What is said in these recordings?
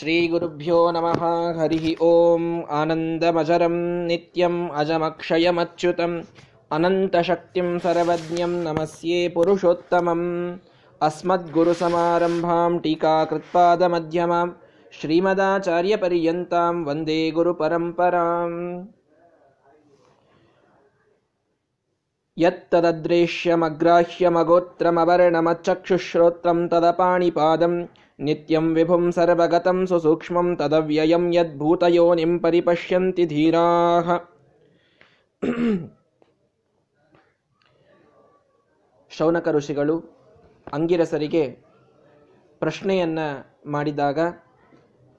श्रीगुरुभ्यो नमः हरिः ॐ आनन्दमजरं नित्यम् अजमक्षयमच्युतम् अनन्तशक्तिं सर्वज्ञं नमस्ये पुरुषोत्तमम् अस्मद्गुरुसमारम्भां टीकाकृत्पादमध्यमां श्रीमदाचार्यपर्यन्तां वन्दे गुरुपरम्पराम् यत्तददृश्यमग्राह्यमगोत्रमवर्णमच्चक्षुश्रोत्रं तदपाणिपादम् नित्यं विभुं सर्वगतं सुसूक्ष्मं तदव्ययं यद्भूतयोनिं परिपश्यन्ति धीराः ಶೌನಕ ಋಷಿಗಳು ಅಂಗಿರಸರಿಗೆ ಪ್ರಶ್ನೆಯನ್ನ ಮಾಡಿದಾಗ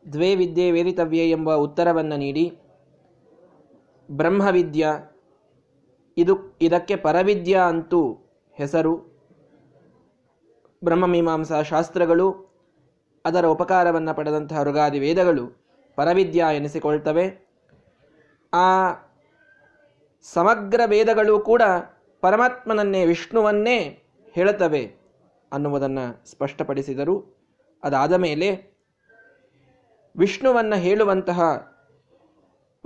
ದ್ವೇ ವಿದ್ಯೆ ವೇದಿತವ್ಯೆ ಎಂಬ ಉತ್ತರವನ್ನು ನೀಡಿ ಬ್ರಹ್ಮವಿದ್ಯ ಇದು ಇದಕ್ಕೆ ಪರವಿದ್ಯಾ ಅಂತೂ ಹೆಸರು ಬ್ರಹ್ಮಮೀಮಾಂಸಾ ಶಾಸ್ತ್ರಗಳು ಅದರ ಉಪಕಾರವನ್ನು ಪಡೆದಂತಹ ಋಗಾದಿ ವೇದಗಳು ಪರವಿದ್ಯಾ ಎನಿಸಿಕೊಳ್ತವೆ. ಆ ಸಮಗ್ರ ವೇದಗಳು ಕೂಡ ಪರಮಾತ್ಮನನ್ನೇ, ವಿಷ್ಣುವನ್ನೇ ಹೇಳುತ್ತವೆ ಅನ್ನುವುದನ್ನು ಸ್ಪಷ್ಟಪಡಿಸಿದರು. ಅದಾದ ಮೇಲೆ ವಿಷ್ಣುವನ್ನು ಹೇಳುವಂತಹ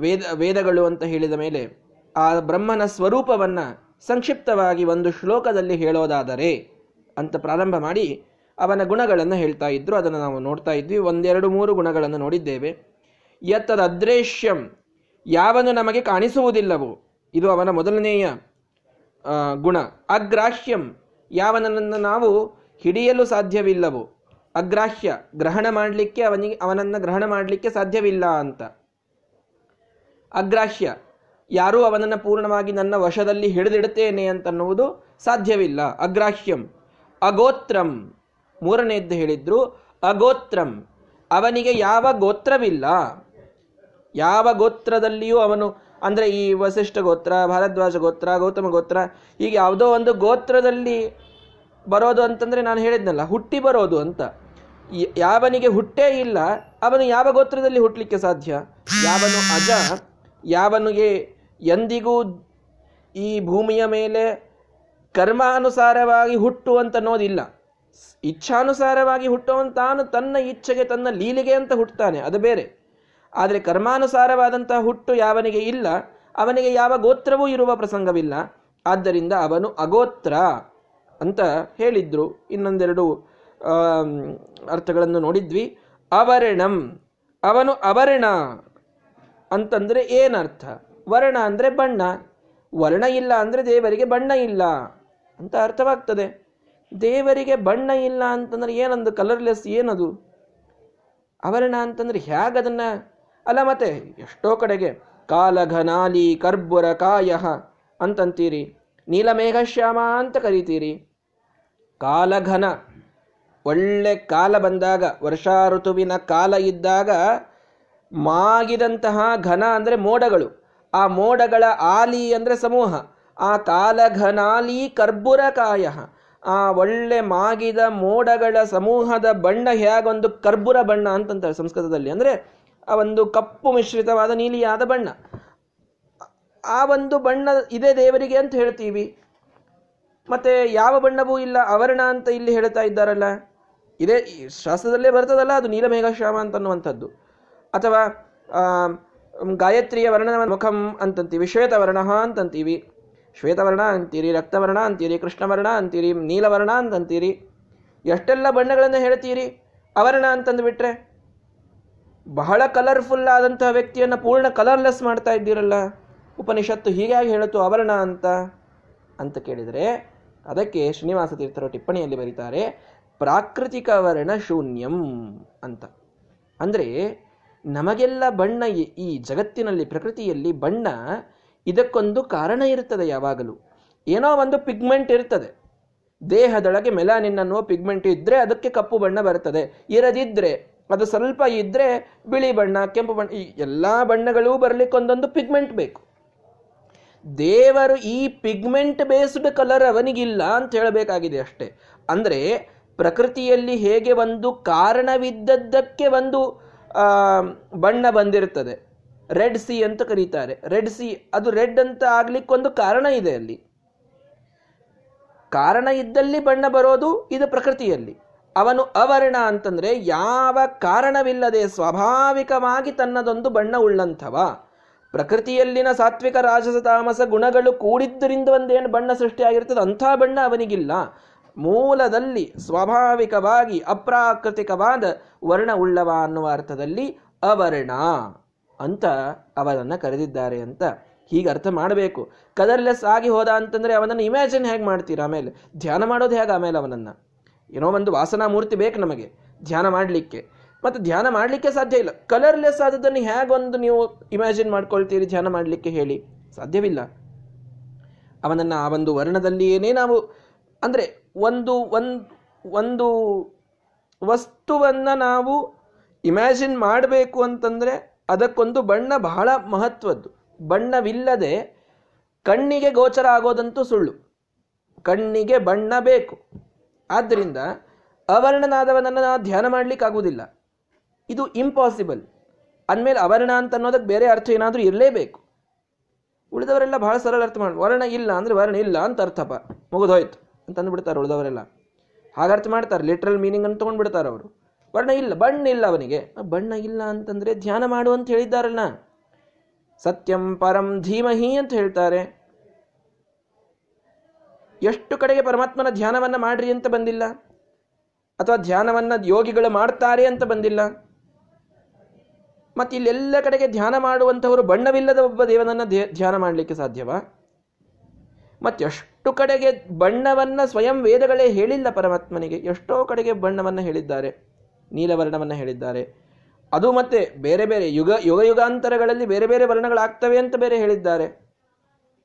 ವೇದ, ವೇದಗಳು ಅಂತ ಹೇಳಿದ ಮೇಲೆ ಆ ಬ್ರಹ್ಮನ ಸ್ವರೂಪವನ್ನು ಸಂಕ್ಷಿಪ್ತವಾಗಿ ಒಂದು ಶ್ಲೋಕದಲ್ಲಿ ಹೇಳೋದಾದರೆ ಅಂತ ಪ್ರಾರಂಭ ಮಾಡಿ ಅವನ ಗುಣಗಳನ್ನು ಹೇಳ್ತಾ ಇದ್ರು, ಅದನ್ನು ನಾವು ನೋಡ್ತಾ ಇದ್ವಿ. ಒಂದೆರಡು ಮೂರು ಗುಣಗಳನ್ನು ನೋಡಿದ್ದೇವೆ. ಯತ್ತದ ಅದೃಶ್ಯಂ, ಯಾವನು ನಮಗೆ ಕಾಣಿಸುವುದಿಲ್ಲವೋ, ಇದು ಅವನ ಮೊದಲನೆಯ ಗುಣ. ಅಗ್ರಾಹ್ಯಂ, ಯಾವನನ್ನು ನಾವು ಹಿಡಿಯಲು ಸಾಧ್ಯವಿಲ್ಲವೋ, ಅಗ್ರಾಹ್ಯ, ಗ್ರಹಣ ಮಾಡಲಿಕ್ಕೆ ಅವನಿಗೆ, ಅವನನ್ನು ಗ್ರಹಣ ಮಾಡಲಿಕ್ಕೆ ಸಾಧ್ಯವಿಲ್ಲ ಅಂತ. ಅಗ್ರಾಹ್ಯ, ಯಾರೂ ಅವನನ್ನು ಪೂರ್ಣವಾಗಿ ನನ್ನ ವಶದಲ್ಲಿ ಹಿಡಿದಿಡುತ್ತೇನೆ ಅಂತನ್ನುವುದು ಸಾಧ್ಯವಿಲ್ಲ. ಅಗ್ರಾಹ್ಯಂ, ಅಗೋತ್ರಂ. ಮೂರನೆಯದ್ದು ಹೇಳಿದ್ರು, ಅಗೋತ್ರಂ, ಅವನಿಗೆ ಯಾವ ಗೋತ್ರವಿಲ್ಲ. ಯಾವ ಗೋತ್ರದಲ್ಲಿಯೂ ಅವನು, ಅಂದರೆ ಈ ವಸಿಷ್ಠ ಗೋತ್ರ, ಭಾರದ್ವಾಜ ಗೋತ್ರ, ಗೌತಮ ಗೋತ್ರ, ಈಗ ಯಾವುದೋ ಒಂದು ಗೋತ್ರದಲ್ಲಿ ಬರೋದು ಅಂತಂದ್ರೆ ನಾನು ಹೇಳಿದ್ನಲ್ಲ, ಹುಟ್ಟಿ ಬರೋದು ಅಂತ. ಯಾವನಿಗೆ ಹುಟ್ಟೇ ಇಲ್ಲ, ಅವನು ಯಾವ ಗೋತ್ರದಲ್ಲಿ ಹುಟ್ಟಲಿಕ್ಕೆ ಸಾಧ್ಯ? ಯಾವನು ಅಜ, ಯಾವನಿಗೆ ಎಂದಿಗೂ ಈ ಭೂಮಿಯ ಮೇಲೆ ಕರ್ಮಾನುಸಾರವಾಗಿ ಹುಟ್ಟು ಅಂತ ಅನ್ನೋದಿಲ್ಲ. ಇಚ್ಛಾನುಸಾರವಾಗಿ ಹುಟ್ಟುವಂತಾನು ತನ್ನ ಇಚ್ಛೆಗೆ ತನ್ನ ಲೀಲಿಗೆ ಅಂತ ಹುಟ್ಟುತ್ತಾನೆ ಅದು ಬೇರೆ. ಆದರೆ ಕರ್ಮಾನುಸಾರವಾದಂತಹ ಹುಟ್ಟು ಯಾವನಿಗೆ ಇಲ್ಲ, ಅವನಿಗೆ ಯಾವ ಗೋತ್ರವೂ ಇರುವ ಪ್ರಸಂಗವಿಲ್ಲ. ಆದ್ದರಿಂದ ಅವನು ಅಗೋತ್ರ ಅಂತ ಹೇಳಿದ್ರು. ಇನ್ನೊಂದೆರಡು ಅರ್ಥಗಳನ್ನು ನೋಡಿದ್ವಿ. ಅವರ್ಣಂ. ಅವನು ಅವರ್ಣ ಅಂತಂದ್ರೆ ಏನರ್ಥ? ವರ್ಣ ಅಂದ್ರೆ ಬಣ್ಣ. ವರ್ಣ ಇಲ್ಲ ಅಂದ್ರೆ ದೇವರಿಗೆ ಬಣ್ಣ ಇಲ್ಲ ಅಂತ ಅರ್ಥವಾಗ್ತದೆ. ದೇವರಿಗೆ ಬಣ್ಣ ಇಲ್ಲ ಅಂತಂದ್ರೆ ಏನಂದು ಕಲರ್ಲೆಸ್ ಏನದು? ಅವರ್ಣ ಅಂತಂದ್ರೆ ಹೇಗದನ್ನ ಅಲ್ಲ ಮತ್ತೆ ಎಷ್ಟೋ ಕಡೆಗೆ ಕಾಲಘನಾಲಿ ಕರ್ಬುರ ಕಾಯ ಅಂತಂತೀರಿ, ನೀಲಮೇಘಶ್ಯಾಮ ಅಂತ ಕರಿತೀರಿ. ಕಾಲಘನ, ಒಳ್ಳೆ ಕಾಲ ಬಂದಾಗ ವರ್ಷಾ ಋತುವಿನ ಕಾಲ ಇದ್ದಾಗ ಮಾಗಿದಂತಹ ಘನ ಅಂದರೆ ಮೋಡಗಳು. ಆ ಮೋಡಗಳ ಆಲಿ ಅಂದರೆ ಸಮೂಹ. ಆ ಕಾಲಘನಾಲಿ ಕರ್ಬುರ ಕಾಯ ಆ ಒಳ್ಳೆ ಮಾಗಿದ ಮೋಡಗಳ ಸಮೂಹದ ಬಣ್ಣ ಹೇಗೊಂದು ಕರ್ಬುರ ಬಣ್ಣ ಅಂತಂತಾರೆ ಸಂಸ್ಕೃತದಲ್ಲಿ. ಅಂದರೆ ಆ ಒಂದು ಕಪ್ಪು ಮಿಶ್ರಿತವಾದ ನೀಲಿಯಾದ ಬಣ್ಣ. ಆ ಒಂದು ಬಣ್ಣ ಇದೇ ದೇವರಿಗೆ ಅಂತ ಹೇಳ್ತೀವಿ. ಮತ್ತೆ ಯಾವ ಬಣ್ಣವೂ ಇಲ್ಲ ಅವರ್ಣ ಅಂತ ಇಲ್ಲಿ ಹೇಳ್ತಾ ಇದ್ದಾರಲ್ಲ. ಇದೇ ಶಾಸ್ತ್ರದಲ್ಲೇ ಬರ್ತದಲ್ಲ, ಅದು ನೀಲಮೇಘಶ್ಯಾಮ ಅಂತನ್ನುವಂಥದ್ದು. ಅಥವಾ ಗಾಯತ್ರಿಯ ವರ್ಣನ ಮುಖಂ ಅಂತಂತೀವಿ, ಶ್ವೇತವರ್ಣ ಅಂತಂತೀವಿ. ಶ್ವೇತವರ್ಣ ಅಂತೀರಿ, ರಕ್ತವರ್ಣ ಅಂತೀರಿ, ಕೃಷ್ಣವರ್ಣ ಅಂತೀರಿ, ನೀಲವರ್ಣ ಅಂತಂತೀರಿ. ಎಷ್ಟೆಲ್ಲ ಬಣ್ಣಗಳನ್ನು ಹೇಳ್ತೀರಿ? ಅವರ್ಣ ಅಂತಂದು ಬಿಟ್ರೆ ಬಹಳ ಕಲರ್ಫುಲ್ ಆದಂತಹ ವ್ಯಕ್ತಿಯನ್ನು ಪೂರ್ಣ ಕಲರ್ಲೆಸ್ ಮಾಡ್ತಾ ಇದ್ದೀರಲ್ಲ. ಉಪನಿಷತ್ತು ಹೀಗಾಗಿ ಹೇಳುತ್ತು, ಅವರ್ಣ ಅಂತ. ಅಂತ ಕೇಳಿದರೆ, ಅದಕ್ಕೆ ಶ್ರೀನಿವಾಸ ತೀರ್ಥರು ಟಿಪ್ಪಣಿಯಲ್ಲಿ ಬರೀತಾರೆ, ಪ್ರಾಕೃತಿಕ ವರ್ಣ ಶೂನ್ಯಂ ಅಂತ. ಅಂದರೆ, ನಮಗೆಲ್ಲ ಬಣ್ಣ ಈ ಜಗತ್ತಿನಲ್ಲಿ, ಪ್ರಕೃತಿಯಲ್ಲಿ ಬಣ್ಣ ಇದಕ್ಕೊಂದು ಕಾರಣ ಇರುತ್ತದೆ ಯಾವಾಗಲೂ. ಏನೋ ಒಂದು ಪಿಗ್ಮೆಂಟ್ ಇರ್ತದೆ. ದೇಹದೊಳಗೆ ಮೆಲಾನಿನ್ ಅನ್ನುವ ಪಿಗ್ಮೆಂಟ್ ಇದ್ದರೆ ಅದಕ್ಕೆ ಕಪ್ಪು ಬಣ್ಣ ಬರ್ತದೆ. ಇರದಿದ್ದರೆ ಅದು ಸ್ವಲ್ಪ ಇದ್ದರೆ ಬಿಳಿ ಬಣ್ಣ, ಕೆಂಪು ಬಣ್ಣ, ಈ ಎಲ್ಲ ಬಣ್ಣಗಳೂ ಬರಲಿಕ್ಕೆ ಒಂದೊಂದು ಪಿಗ್ಮೆಂಟ್ ಬೇಕು. ದೇವರು ಈ ಪಿಗ್ಮೆಂಟ್ ಬೇಸ್ಡ್ ಕಲರ್ ಅವನಿಗಿಲ್ಲ ಅಂತ ಹೇಳಬೇಕಾಗಿದೆ ಅಷ್ಟೇ. ಅಂದರೆ ಪ್ರಕೃತಿಯಲ್ಲಿ ಹೇಗೆ ಒಂದು ಕಾರಣವಿದ್ದದ್ದಕ್ಕೆ ಒಂದು ಬಣ್ಣ ಬಂದಿರ್ತದೆ. ರೆಡ್ ಸಿ ಅಂತ ಕರೀತಾರೆ. ರೆಡ್ ಸಿ, ಅದು ರೆಡ್ ಅಂತ ಆಗ್ಲಿಕ್ಕೆ ಒಂದು ಕಾರಣ ಇದೆ ಅಲ್ಲಿ. ಕಾರಣ ಇದ್ದಲ್ಲಿ ಬಣ್ಣ ಬರೋದು ಇದು ಪ್ರಕೃತಿಯಲ್ಲಿ. ಅವನು ಅವರ್ಣ ಅಂತಂದ್ರೆ ಯಾವ ಕಾರಣವಿಲ್ಲದೆ ಸ್ವಾಭಾವಿಕವಾಗಿ ತನ್ನದೊಂದು ಬಣ್ಣ ಉಳ್ಳಂಥವ. ಪ್ರಕೃತಿಯಲ್ಲಿನ ಸಾತ್ವಿಕ ರಾಜಸ ತಾಮಸ ಗುಣಗಳು ಕೂಡಿದ್ದರಿಂದ ಒಂದೇನು ಬಣ್ಣ ಸೃಷ್ಟಿಯಾಗಿರ್ತದೆ ಅಂಥ ಬಣ್ಣ ಅವನಿಗಿಲ್ಲ. ಮೂಲದಲ್ಲಿ ಸ್ವಾಭಾವಿಕವಾಗಿ ಅಪ್ರಾಕೃತಿಕವಾದ ವರ್ಣ ಉಳ್ಳವ ಅನ್ನುವ ಅರ್ಥದಲ್ಲಿ ಅವರ್ಣ. ಅಂತ ಅವರನ್ನು ಕರೆದಿದ್ದಾರೆ ಅಂತ ಹೀಗೆ ಅರ್ಥ ಮಾಡಬೇಕು. ಕಲರ್ಲೆಸ್ ಆಗಿ ಹೋದ ಅಂತಂದರೆ ಅವನನ್ನು ಇಮ್ಯಾಜಿನ್ ಹೇಗೆ ಮಾಡ್ತೀರಾ ಆಮೇಲೆ? ಧ್ಯಾನ ಮಾಡೋದು ಹೇಗೆ ಆಮೇಲೆ ಅವನನ್ನು? ಏನೋ ಒಂದು ವಾಸನಾ ಮೂರ್ತಿ ಬೇಕು ನಮಗೆ ಧ್ಯಾನ ಮಾಡಲಿಕ್ಕೆ. ಮತ್ತು ಧ್ಯಾನ ಮಾಡಲಿಕ್ಕೆ ಸಾಧ್ಯ ಇಲ್ಲ. ಕಲರ್ಲೆಸ್ ಆದದನ್ನು ಹೇಗೊಂದು ನೀವು ಇಮ್ಯಾಜಿನ್ ಮಾಡ್ಕೊಳ್ತೀರಿ ಧ್ಯಾನ ಮಾಡಲಿಕ್ಕೆ ಹೇಳಿ? ಸಾಧ್ಯವಿಲ್ಲ. ಅವನನ್ನು ಆ ಒಂದು ವರ್ಣದಲ್ಲಿಯೇನೇ ನಾವು ಅಂದರೆ ಒಂದು ಒಂದು ಒಂದು ವಸ್ತುವನ್ನು ನಾವು ಇಮ್ಯಾಜಿನ್ ಮಾಡಬೇಕು ಅಂತಂದ್ರೆ ಅದಕ್ಕೊಂದು ಬಣ್ಣ ಬಹಳ ಮಹತ್ವದ್ದು. ಬಣ್ಣವಿಲ್ಲದೆ ಕಣ್ಣಿಗೆ ಗೋಚರ ಆಗೋದಂತೂ ಸುಳ್ಳು. ಕಣ್ಣಿಗೆ ಬಣ್ಣ ಬೇಕು. ಆದ್ದರಿಂದ ಅವರ್ಣನಾದವನನ್ನು ನಾವು ಧ್ಯಾನ ಮಾಡಲಿಕ್ಕಾಗುವುದಿಲ್ಲ. ಇದು ಇಂಪಾಸಿಬಲ್ ಅಂದಮೇಲೆ ಅವರ್ಣ ಅಂತ ಅನ್ನೋದಕ್ಕೆ ಬೇರೆ ಅರ್ಥ ಏನಾದರೂ ಇರಲೇಬೇಕು. ಉಳಿದವರೆಲ್ಲ ಬಹಳ ಸರಳ ಅರ್ಥ ಮಾಡಿ, ವರ್ಣ ಇಲ್ಲ ಅಂದರೆ ವರ್ಣ ಇಲ್ಲ ಅಂತ ಅರ್ಥಪ. ಮುಗಿದೋಯ್ತು ಅಂತ ಅಂದ್ಬಿಡ್ತಾರೆ ಉಳಿದವರೆಲ್ಲ. ಅರ್ಥ ಮಾಡ್ತಾರೆ. ಲಿಟ್ರಲ್ ಮೀನಿಂಗ್ ಅಂತ ತೊಗೊಂಡ್ಬಿಡ್ತಾರೆ ಅವರು. ವರ್ಣ ಇಲ್ಲ, ಬಣ್ಣ ಇಲ್ಲ ಅವನಿಗೆ. ಬಣ್ಣ ಇಲ್ಲ ಅಂತಂದ್ರೆ ಧ್ಯಾನ ಮಾಡು ಅಂತ ಹೇಳಿದ್ದಾರಲ್ಲ. ಸತ್ಯಂ ಪರಂ ಧೀಮಹಿ ಅಂತ ಹೇಳ್ತಾರೆ. ಎಷ್ಟು ಕಡೆಗೆ ಪರಮಾತ್ಮನ ಧ್ಯಾನವನ್ನ ಮಾಡ್ರಿ ಅಂತ ಬಂದಿಲ್ಲ? ಅಥವಾ ಧ್ಯಾನವನ್ನ ಯೋಗಿಗಳು ಮಾಡ್ತಾರೆ ಅಂತ ಬಂದಿಲ್ಲ? ಮತ್ತೆ ಇಲ್ಲೆಲ್ಲ ಕಡೆಗೆ ಧ್ಯಾನ ಮಾಡುವಂಥವರು ಬಣ್ಣವಿಲ್ಲದ ಒಬ್ಬ ದೇವನನ್ನ ಧ್ಯಾನ ಮಾಡಲಿಕ್ಕೆ ಸಾಧ್ಯವಾ? ಮತ್ತೆಷ್ಟು ಕಡೆಗೆ ಬಣ್ಣವನ್ನ ಸ್ವಯಂ ವೇದಗಳೇ ಹೇಳಿಲ್ಲ ಪರಮಾತ್ಮನಿಗೆ, ಎಷ್ಟೋ ಕಡೆಗೆ ಬಣ್ಣವನ್ನು ಹೇಳಿದ್ದಾರೆ. ನೀಲವರ್ಣವನ್ನ ಹೇಳಿದ್ದಾರೆ. ಅದು ಮತ್ತೆ ಬೇರೆ ಬೇರೆ ಯುಗ ಯುಗ ಯುಗಾಂತರಗಳಲ್ಲಿ ಬೇರೆ ಬೇರೆ ವರ್ಣಗಳಾಗ್ತವೆ ಅಂತ ಬೇರೆ ಹೇಳಿದ್ದಾರೆ.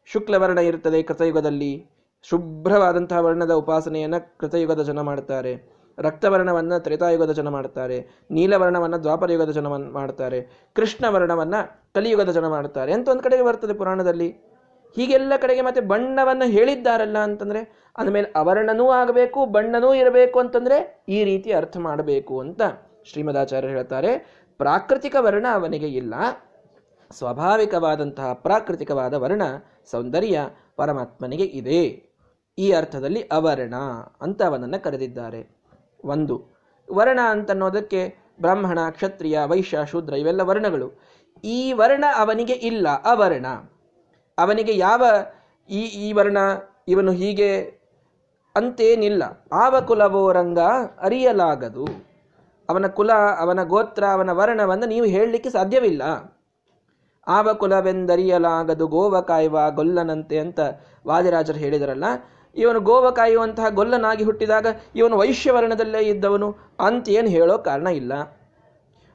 ಶುಕ್ಲವರ್ಣ ಇರ್ತದೆ ಕೃತಯುಗದಲ್ಲಿ. ಶುಭ್ರವಾದಂತಹ ವರ್ಣದ ಉಪಾಸನೆಯನ್ನು ಕೃತಯುಗದ ಜನ ಮಾಡ್ತಾರೆ. ರಕ್ತವರ್ಣವನ್ನು ತ್ರೇತಾಯುಗದ ಜನ ಮಾಡ್ತಾರೆ. ನೀಲವರ್ಣವನ್ನು ದ್ವಾಪರಯುಗದ ಜನ ಮಾಡ್ತಾರೆ. ಕೃಷ್ಣ ವರ್ಣವನ್ನ ಕಲಿಯುಗದ ಜನ ಮಾಡ್ತಾರೆ. ಅಂತ ಒಂದು ಕಡೆಗೆ ಬರ್ತದೆ ಪುರಾಣದಲ್ಲಿ? ಹೀಗೆಲ್ಲ ಕಡೆಗೆ ಮತ್ತೆ ಬಣ್ಣವನ್ನು ಹೇಳಿದ್ದಾರಲ್ಲ ಅಂತಂದ್ರೆ ಅಂದಮೇಲೆ ಅವರ್ಣನೂ ಆಗಬೇಕು, ಬಣ್ಣನೂ ಇರಬೇಕು ಅಂತಂದರೆ ಈ ರೀತಿ ಅರ್ಥ ಮಾಡಬೇಕು ಅಂತ ಶ್ರೀಮದಾಚಾರ್ಯರು ಹೇಳ್ತಾರೆ. ಪ್ರಾಕೃತಿಕ ವರ್ಣ ಅವನಿಗೆ ಇಲ್ಲ. ಸ್ವಾಭಾವಿಕವಾದಂತಹ ಪ್ರಾಕೃತಿಕವಾದ ವರ್ಣ ಸೌಂದರ್ಯ ಪರಮಾತ್ಮನಿಗೆ ಇದೆ. ಈ ಅರ್ಥದಲ್ಲಿ ಅವರ್ಣ ಅಂತ ಅವನನ್ನು ಕರೆದಿದ್ದಾರೆ. ಒಂದು, ವರ್ಣ ಅಂತನ್ನೋದಕ್ಕೆ ಬ್ರಾಹ್ಮಣ, ಕ್ಷತ್ರಿಯ, ವೈಶ್ಯ, ಶೂದ್ರ ಇವೆಲ್ಲ ವರ್ಣಗಳು. ಈ ವರ್ಣ ಅವನಿಗೆ ಇಲ್ಲ ಅವರ್ಣ ಅವನಿಗೆ ಯಾವ ಈ ಈ ವರ್ಣ ಇವನು ಹೀಗೆ ಅಂತೇನಿಲ್ಲ. ಆವ ಕುಲವೋ ರಂಗ ಅರಿಯಲಾಗದು. ಅವನ ಕುಲ, ಅವನ ಗೋತ್ರ, ಅವನ ವರ್ಣವನ್ನು ನೀವು ಹೇಳಲಿಕ್ಕೆ ಸಾಧ್ಯವಿಲ್ಲ. ಆವ ಕುಲವೆಂದರಿಯಲಾಗದು ಗೋವ ಕಾಯುವ ಗೊಲ್ಲನಂತೆ ಅಂತ ವಾದಿರಾಜರು ಹೇಳಿದರಲ್ಲ, ಇವನು ಗೋವ ಕಾಯುವಂತಹ ಗೊಲ್ಲನಾಗಿ ಹುಟ್ಟಿದಾಗ ಇವನು ವೈಶ್ಯವರ್ಣದಲ್ಲೇ ಇದ್ದವನು ಅಂತೇನು ಹೇಳೋ ಕಾರಣ ಇಲ್ಲ.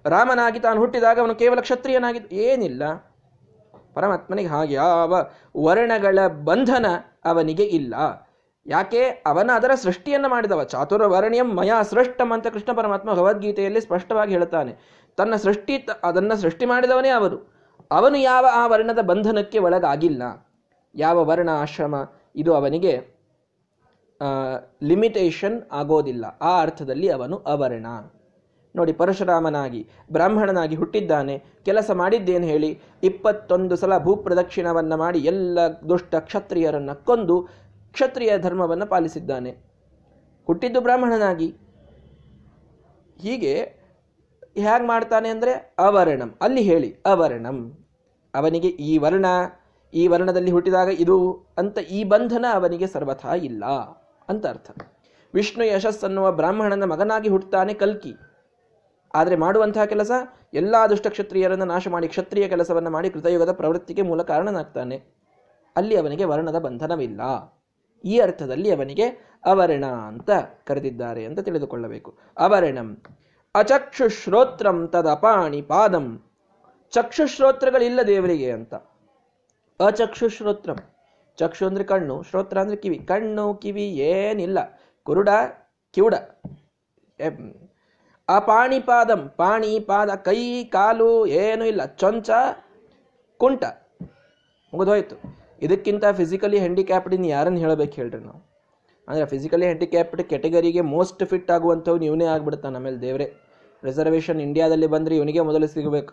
ರಾಮನಾಗಿ ತಾನು ಹುಟ್ಟಿದಾಗ ಅವನು ಕೇವಲ ಕ್ಷತ್ರಿಯನಾಗಿ, ಏನಿಲ್ಲ. ಪರಮಾತ್ಮನಿಗೆ ಹಾಗೆ ಯಾವ ವರ್ಣಗಳ ಬಂಧನ ಅವನಿಗೆ ಇಲ್ಲ. ಯಾಕೆ? ಅವನ ಅದರ ಸೃಷ್ಟಿಯನ್ನು ಮಾಡಿದವ. ಚಾತುರ್ವರ್ಣ್ಯಂ ಮಯಾ ಸೃಷ್ಟಂ ಅಂತ ಕೃಷ್ಣ ಪರಮಾತ್ಮ ಭಗವದ್ಗೀತೆಯಲ್ಲಿ ಸ್ಪಷ್ಟವಾಗಿ ಹೇಳ್ತಾನೆ ತನ್ನ ಸೃಷ್ಟಿ ಅದನ್ನು ಸೃಷ್ಟಿ ಮಾಡಿದವನೇ ಅವರು ಅವನು ಯಾವ ಆ ವರ್ಣದ ಬಂಧನಕ್ಕೆ ಒಳಗಾಗಿಲ್ಲ. ಯಾವ ವರ್ಣ ಆಶ್ರಮ, ಇದು ಅವನಿಗೆ ಲಿಮಿಟೇಷನ್ ಆಗೋದಿಲ್ಲ. ಆ ಅರ್ಥದಲ್ಲಿ ಅವನು ಅವರ್ಣ. ನೋಡಿ, ಪರಶುರಾಮನಾಗಿ, ಬ್ರಾಹ್ಮಣನಾಗಿ ಹುಟ್ಟಿದ್ದಾನೆ. ಕೆಲಸ ಮಾಡಿದ್ದೇನು ಹೇಳಿ? ಇಪ್ಪತ್ತೊಂದು ಸಲ ಭೂಪ್ರದಕ್ಷಿಣವನ್ನು ಮಾಡಿ ಎಲ್ಲ ದುಷ್ಟ ಕ್ಷತ್ರಿಯರನ್ನು ಕೊಂದು ಕ್ಷತ್ರಿಯ ಧರ್ಮವನ್ನು ಪಾಲಿಸಿದ್ದಾನೆ. ಹುಟ್ಟಿದ್ದು ಬ್ರಾಹ್ಮಣನಾಗಿ. ಹೀಗೆ ಹೇಗೆ ಮಾಡ್ತಾನೆ ಅಂದರೆ ಅವರ್ಣಂ. ಅಲ್ಲಿ ಹೇಳಿ, ಅವರ್ಣಂ. ಅವನಿಗೆ ಈ ವರ್ಣ, ಈ ವರ್ಣದಲ್ಲಿ ಹುಟ್ಟಿದಾಗ ಇದು ಅಂತ ಈ ಬಂಧನ ಅವನಿಗೆ ಸರ್ವಥಾ ಇಲ್ಲ ಅಂತ ಅರ್ಥ. ವಿಷ್ಣು ಯಶಸ್ಸನ್ನುವ ಬ್ರಾಹ್ಮಣನ ಮಗನಾಗಿ ಹುಟ್ಟುತ್ತಾನೆ ಕಲ್ಕಿ. ಆದರೆ ಮಾಡುವಂತಹ ಕೆಲಸ ಎಲ್ಲ ದುಷ್ಟ ಕ್ಷತ್ರಿಯರನ್ನು ನಾಶ ಮಾಡಿ, ಕ್ಷತ್ರಿಯ ಕೆಲಸವನ್ನು ಮಾಡಿ ಕೃತಯುಗದ ಪ್ರವೃತ್ತಿಗೆ ಮೂಲ ಕಾರಣನಾಗ್ತಾನೆ. ಅಲ್ಲಿ ಅವನಿಗೆ ವರ್ಣದ ಬಂಧನವಿಲ್ಲ. ಈ ಅರ್ಥದಲ್ಲಿ ಅವನಿಗೆ ಅವರಣ ಅಂತ ಕರೆದಿದ್ದಾರೆ ಅಂತ ತಿಳಿದುಕೊಳ್ಳಬೇಕು. ಅವರ್ಣಂ ಅಚಕ್ಷುಶ್ರೋತ್ರಂ ತದಪಾಣಿ ಪಾದಂ. ಚಕ್ಷುಶ್ರೋತ್ರಗಳಿಲ್ಲ ದೇವರಿಗೆ ಅಂತ. ಅಚಕ್ಷುಶ್ರೋತ್ರಂ. ಚಕ್ಷು ಅಂದ್ರೆ ಕಣ್ಣು, ಶ್ರೋತ್ರ ಅಂದ್ರೆ ಕಿವಿ. ಕಣ್ಣು, ಕಿವಿ ಏನಿಲ್ಲ. ಕುರುಡ, ಕಿವುಡ. ಅಪಾಣಿಪಾದಂ ಪಾಣಿ, ಪಾದ, ಕೈ, ಕಾಲು ಏನು ಇಲ್ಲ. ಚೊಂಚ, ಕುಂಟ. ಮುಗಿದೋಯ್ತು. ಇದಕ್ಕಿಂತ ಫಿಸಿಕಲಿ ಹ್ಯಾಂಡಿಕ್ಯಾಪ್ಡ್ ಇನ್ನು ಯಾರನ್ನು ಹೇಳಬೇಕು ಹೇಳ್ರಿ ನಾವು? ಅಂದರೆ ಫಿಸಿಕಲಿ ಹ್ಯಾಂಡಿಕ್ಯಾಪ್ಡ್ ಕೆಟಗರಿಗೆ ಮೋಸ್ಟ್ ಫಿಟ್ ಆಗುವಂಥವ್ನು ಇವನೇ ಆಗ್ಬಿಡ್ತಾನೆ ಆಮೇಲೆ ದೇವರೇ. ರಿಸರ್ವೇಷನ್ ಇಂಡಿಯಾದಲ್ಲಿ ಬಂದರೆ ಇವನಿಗೆ ಮೊದಲು ಸಿಗಬೇಕು.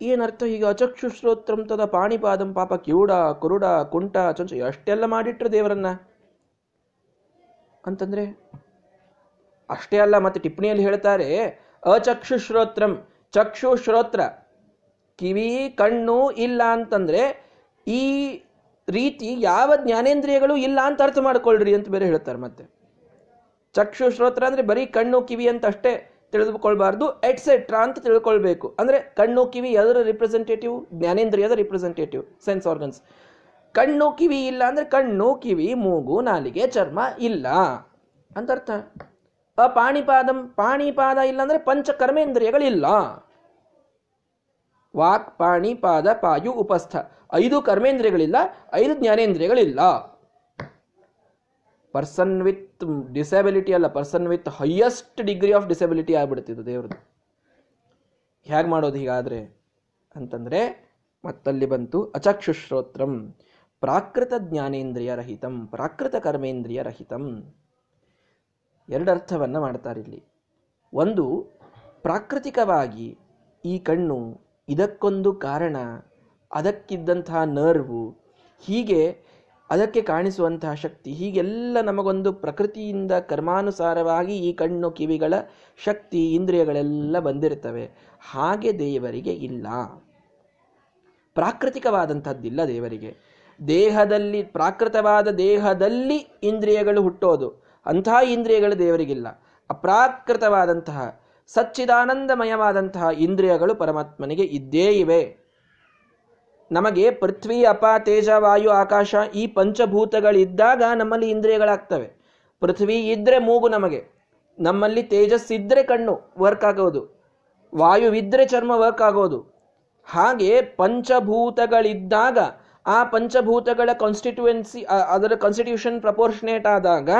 ಏನರ್ಥ ಈಗ ಅಚಕ್ಷು ಶ್ರೋತ್ರಂ ತದ ಪಾಣಿಪಾದಂ ಪಾಪ ಕಿವುಡ ಕುರುಡ, ಕುಂಟ, ಚೊಂಚ ಅಷ್ಟೆಲ್ಲ ಮಾಡಿಟ್ರು ದೇವರನ್ನ? ಅಂತಂದ್ರೆ ಅಷ್ಟೇ ಅಲ್ಲ, ಮತ್ತೆ ಟಿಪ್ಪಣಿಯಲ್ಲಿ ಹೇಳ್ತಾರೆ, ಅಚಕ್ಷು ಶ್ರೋತ್ರಂ, ಚಕ್ಷು ಶ್ರೋತ್ರ. ಕಿವಿ, ಕಣ್ಣು ಇಲ್ಲ ಅಂತಂದ್ರೆ ಈ ರೀತಿ ಯಾವ ಜ್ಞಾನೇಂದ್ರಿಯಗಳು ಇಲ್ಲ ಅಂತ ಅರ್ಥ ಮಾಡ್ಕೊಳ್ರಿ ಅಂತ ಬೇರೆ ಹೇಳ್ತಾರೆ ಮತ್ತೆ. ಚಕ್ಷು, ಶ್ರೋತ್ರ ಅಂದ್ರೆ ಬರೀ ಕಣ್ಣು, ಕಿವಿ ಅಂತ ಅಷ್ಟೇ ತಿಳಿದುಕೊಳ್ಬಾರ್ದು ಎಟ್ಸೆಟ್ರಾ ಅಂತ ತಿಳ್ಕೊಳ್ಬೇಕು. ಅಂದ್ರೆ ಕಣ್ಣು, ಕಿವಿ ಅದರ ರಿಪ್ರೆಸೆಂಟೇಟಿವ್ ಜ್ಞಾನೇಂದ್ರಿಯದ ರಿಪ್ರೆಸೆಂಟೇಟಿವ್ ಸೆನ್ಸ್ ಆರ್ಗನ್ಸ್ ಕಣ್ಣು, ಕಿವಿ ಇಲ್ಲ ಅಂದ್ರೆ ಕಣ್ಣು, ಕಿವಿ, ಮೂಗು, ನಾಲಿಗೆ, ಚರ್ಮ ಇಲ್ಲ ಅಂತ ಅರ್ಥ. ಅಪಾಣಿಪಾದಂ, ಪಾಣಿಪಾದ ಇಲ್ಲ ಅಂದರೆ ಪಂಚ ಕರ್ಮೇಂದ್ರಿಯಗಳಿಲ್ಲ ವಾಕ್, ಪಾಣಿ, ಪಾದ, ಪಾಯು, ಉಪಸ್ಥ. ಐದು ಕರ್ಮೇಂದ್ರಿಯಗಳಿಲ್ಲ, ಐದು ಜ್ಞಾನೇಂದ್ರಿಯಗಳಿಲ್ಲ. ಪರ್ಸನ್ ವಿತ್ ಡಿಸೆಬಿಲಿಟಿ ಅಲ್ಲ person with highest degree of disability ಆಗ್ಬಿಡ್ತಿದ್ದು ದೇವ್ರದ್ದು. ಹೇಗೆ ಮಾಡೋದು ಹೀಗಾದರೆ? ಅಂತಂದರೆ, ಮತ್ತಲ್ಲಿ ಬಂತು, ಅಚಕ್ಷುಶ್ರೋತ್ರಂ, ಪ್ರಾಕೃತ ಜ್ಞಾನೇಂದ್ರಿಯ ರಹಿತಂ, ಪ್ರಾಕೃತ ಕರ್ಮೇಂದ್ರಿಯ ರಹಿತಂ. ಎರಡರ್ಥವನ್ನು ಮಾಡ್ತಾರೆ ಇಲ್ಲಿ ಒಂದು, ಪ್ರಾಕೃತಿಕವಾಗಿ ಈ ಕಣ್ಣು ಇದಕ್ಕೊಂದು ಕಾರಣ ಅದಕ್ಕಿದ್ದಂತಹ ನರ್ವು, ಹೀಗೆ ಅದಕ್ಕೆ ಕಾಣಿಸುವಂತಹ ಶಕ್ತಿ, ಹೀಗೆಲ್ಲ ನಮಗೊಂದು ಪ್ರಕೃತಿಯಿಂದ ಕರ್ಮಾನುಸಾರವಾಗಿ ಈ ಕಣ್ಣು ಕಿವಿಗಳ ಶಕ್ತಿ, ಇಂದ್ರಿಯಗಳೆಲ್ಲ ಬಂದಿರ್ತವೆ ಹಾಗೆ ದೇವರಿಗೆ ಇಲ್ಲ. ಪ್ರಾಕೃತಿಕವಾದಂಥದ್ದಿಲ್ಲ ದೇವರಿಗೆ. ದೇಹದಲ್ಲಿ, ಪ್ರಾಕೃತವಾದ ದೇಹದಲ್ಲಿ ಇಂದ್ರಿಯಗಳು ಹುಟ್ಟೋದು. ಅಂತಹ ಇಂದ್ರಿಯಗಳು ದೇವರಿಗಿಲ್ಲ. ಅಪ್ರಾಕೃತವಾದಂತಹ ಸಚ್ಚಿದಾನಂದಮಯವಾದಂತಹ ಇಂದ್ರಿಯಗಳು ಪರಮಾತ್ಮನಿಗೆ ಇದ್ದೇ ಇವೆ. ನಮಗೆ ಪೃಥ್ವಿ, ಅಪ, ತೇಜ, ವಾಯು, ಆಕಾಶ ಈ ಪಂಚಭೂತಗಳಿದ್ದಾಗ ನಮ್ಮಲ್ಲಿ ಇಂದ್ರಿಯಗಳಾಗ್ತವೆ. ಪೃಥ್ವಿ ಇದ್ರೆ ಮೂಗು ನಮಗೆ. ನಮ್ಮಲ್ಲಿ ತೇಜಸ್ಸಿದ್ರೆ ಕಣ್ಣು ವರ್ಕ್ ಆಗೋದು. ವಾಯುವಿದ್ರೆ ಚರ್ಮ ವರ್ಕ್ ಆಗೋದು. ಹಾಗೆ ಪಂಚಭೂತಗಳಿದ್ದಾಗ ಆ ಪಂಚಭೂತಗಳ ಕಾನ್ಸ್ಟಿಟ್ಯುವೆನ್ಸಿ ಅದರ ಕಾನ್ಸ್ಟಿಟ್ಯೂಷನ್ ಪ್ರಪೋರ್ಷನೇಟ್ ಆದಾಗ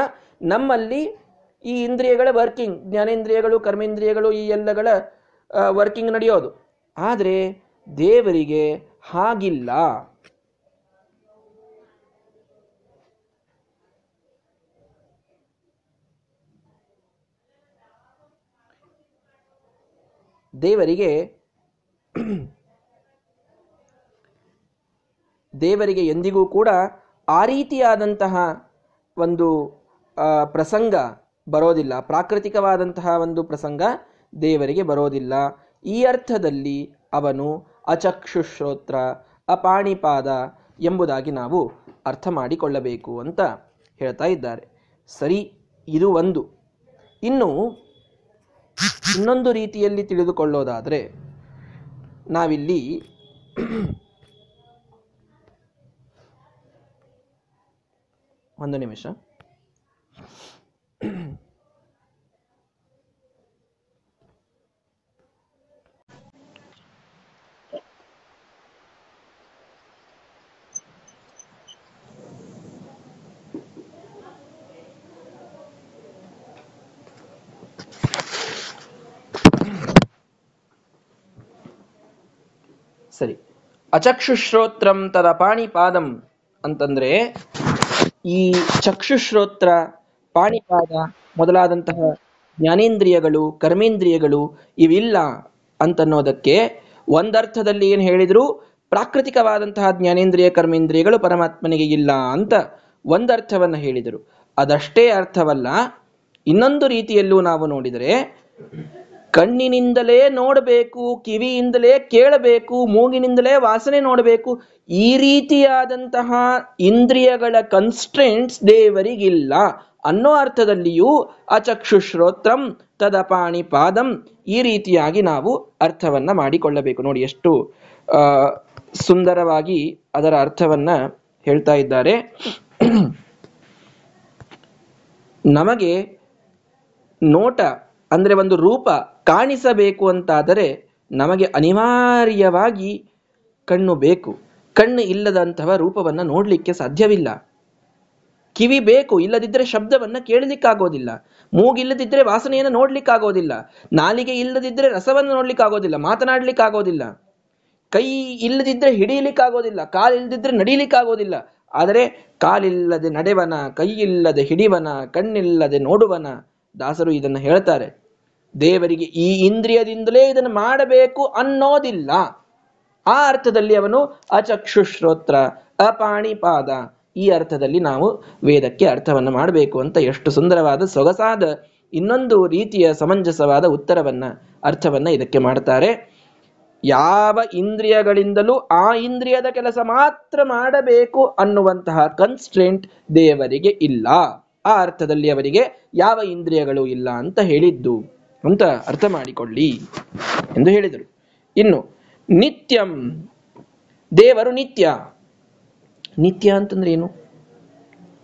ನಮ್ಮಲ್ಲಿ ಈ ಇಂದ್ರಿಯಗಳ ವರ್ಕಿಂಗ್ ಜ್ಞಾನೇಂದ್ರಿಯಗಳು, ಕರ್ಮೇಂದ್ರಿಯಗಳು, ಈ ಎಲ್ಲಗಳ ವರ್ಕಿಂಗ್ ನಡೆಯೋದು. ಆದರೆ ದೇವರಿಗೆ ಹಾಗಿಲ್ಲ. ದೇವರಿಗೆ ದೇವರಿಗೆ ಎಂದಿಗೂ ಕೂಡ ಆ ರೀತಿಯಾದಂತಹ ಒಂದು ಪ್ರಸಂಗ ಬರೋದಿಲ್ಲ. ಪ್ರಾಕೃತಿಕವಾದಂತಹ ಒಂದು ಪ್ರಸಂಗ ದೇವರಿಗೆ ಬರೋದಿಲ್ಲ. ಈ ಅರ್ಥದಲ್ಲಿ ಅವನು ಅಚಕ್ಷುಶ್ರೋತ್ರ, ಅಪಾಣಿಪಾದ ಎಂಬುದಾಗಿ ನಾವು ಅರ್ಥ ಮಾಡಿಕೊಳ್ಳಬೇಕು ಅಂತ ಹೇಳ್ತಾ ಇದ್ದಾರೆ. ಸರಿ, ಇದು ಒಂದು. ಇನ್ನು ಇನ್ನೊಂದು ರೀತಿಯಲ್ಲಿ ತಿಳಿದುಕೊಳ್ಳೋದಾದರೆ, ನಾವಿಲ್ಲಿ ಒಂದು ನಿಮಿಷ. ಸರಿ. ಅಚಕ್ಷುಶ್ರೋತ್ರಂ ತದ ಪಾಣಿಪಾದಂ ಅಂತಂದ್ರೆ ಈ ಚಕ್ಷುಶ್ರೋತ್ರ, ಪಾಣಿಪಾದ ಮೊದಲಾದಂತಹ ಜ್ಞಾನೇಂದ್ರಿಯಗಳು, ಕರ್ಮೇಂದ್ರಿಯಗಳು ಇವಿಲ್ಲ ಅಂತನ್ನೋದಕ್ಕೆ ಒಂದರ್ಥದಲ್ಲಿ ಏನು ಹೇಳಿದ್ರು? ಪ್ರಾಕೃತಿಕವಾದಂತಹ ಜ್ಞಾನೇಂದ್ರಿಯ, ಕರ್ಮೇಂದ್ರಿಯಗಳು ಪರಮಾತ್ಮನಿಗೆ ಇಲ್ಲ ಅಂತ ಒಂದರ್ಥವನ್ನು ಹೇಳಿದರು. ಅದಷ್ಟೇ ಅರ್ಥವಲ್ಲ, ಇನ್ನೊಂದು ರೀತಿಯಲ್ಲೂ ನಾವು ನೋಡಿದರೆ ಕಣ್ಣಿನಿಂದಲೇ ನೋಡಬೇಕು, ಕಿವಿಯಿಂದಲೇ ಕೇಳಬೇಕು, ಮೂಗಿನಿಂದಲೇ ವಾಸನೆ ನೋಡಬೇಕು. ಈ ರೀತಿಯಾದಂತಹ ಇಂದ್ರಿಯಗಳ ಕನ್ಸ್ಟ್ರೆಂಟ್ಸ್ ದೇವರಿಗಿಲ್ಲ. ಅನ್ನೋ ಅರ್ಥದಲ್ಲಿಯೂ ಅಚಕ್ಷು ಶ್ರೋತ್ರಂ ತದಪಾಣಿ ಪಾದಂ ಈ ರೀತಿಯಾಗಿ ನಾವು ಅರ್ಥವನ್ನ ಮಾಡಿಕೊಳ್ಳಬೇಕು. ನೋಡಿ ಎಷ್ಟು ಸುಂದರವಾಗಿ ಅದರ ಅರ್ಥವನ್ನ ಹೇಳ್ತಾ ಇದ್ದಾರೆ. ನಮಗೆ ನೋಟ ಅಂದ್ರೆ ಒಂದು ರೂಪ ಕಾಣಿಸಬೇಕು ಅಂತಾದರೆ ನಮಗೆ ಅನಿವಾರ್ಯವಾಗಿ ಕಣ್ಣು ಬೇಕು. ಕಣ್ಣು ಇಲ್ಲದಂತಹ ರೂಪವನ್ನು ನೋಡಲಿಕ್ಕೆ ಸಾಧ್ಯವಿಲ್ಲ. ಕಿವಿ ಬೇಕು ಇಲ್ಲದಿದ್ದರೆ ಶಬ್ದವನ್ನು ಕೇಳಲಿಕ್ಕಾಗೋದಿಲ್ಲ. ಮೂಗಿಲ್ಲದಿದ್ದರೆ ವಾಸನೆಯನ್ನು ನೋಡಲಿಕ್ಕಾಗೋದಿಲ್ಲ. ನಾಲಿಗೆ ಇಲ್ಲದಿದ್ದರೆ ರಸವನ್ನು ನೋಡಲಿಕ್ಕಾಗೋದಿಲ್ಲ, ಮಾತನಾಡ್ಲಿಕ್ಕಾಗೋದಿಲ್ಲ. ಕೈ ಇಲ್ಲದಿದ್ದರೆ ಹಿಡಿಯಲಿಕ್ಕಾಗೋದಿಲ್ಲ ಕಾಲಿಲ್ಲದಿದ್ದರೆ ನಡೀಲಿಕ್ಕಾಗೋದಿಲ್ಲ. ಆದರೆ ಕಾಲಿಲ್ಲದೆ ನಡೆವನ, ಕೈ ಇಲ್ಲದೆ ಹಿಡಿವನ, ಕಣ್ಣಿಲ್ಲದೆ ನೋಡುವನ ದಾಸರು ಇದನ್ನು ಹೇಳ್ತಾರೆ. ದೇವರಿಗೆ ಈ ಇಂದ್ರಿಯದಿಂದಲೇ ಇದನ್ನು ಮಾಡಬೇಕು ಅನ್ನೋದಿಲ್ಲ. ಆ ಅರ್ಥದಲ್ಲಿ ಅವನು ಅಚಕ್ಷುಶ್ರೋತ್ರ, ಅಪಾಣಿಪಾದ. ಈ ಅರ್ಥದಲ್ಲಿ ನಾವು ವೇದಕ್ಕೆ ಅರ್ಥವನ್ನು ಮಾಡಬೇಕು ಅಂತ ಎಷ್ಟು ಸುಂದರವಾದ ಸೊಗಸಾದ ಇನ್ನೊಂದು ರೀತಿಯ ಸಮಂಜಸವಾದ ಉತ್ತರವನ್ನ, ಅರ್ಥವನ್ನ ಇದಕ್ಕೆ ಮಾಡ್ತಾರೆ. ಯಾವ ಇಂದ್ರಿಯಗಳಿಂದಲೂ ಆ ಇಂದ್ರಿಯದ ಕೆಲಸ ಮಾತ್ರ ಮಾಡಬೇಕು ಅನ್ನುವಂತಹ ಕನ್ಸ್ಟ್ರೆಂಟ್ ದೇವರಿಗೆ ಇಲ್ಲ. ಆ ಅರ್ಥದಲ್ಲಿ ಅವರಿಗೆ ಯಾವ ಇಂದ್ರಿಯಗಳು ಇಲ್ಲ ಅಂತ ಹೇಳಿದ್ದು. ಅಂತ ಅರ್ಥ ಮಾಡಿಕೊಳ್ಳಿ ಎಂದು ಹೇಳಿದರು. ಇನ್ನು, ನಿತ್ಯಂ, ದೇವರು ನಿತ್ಯ. ನಿತ್ಯ ಅಂತಂದ್ರೆ ಏನು?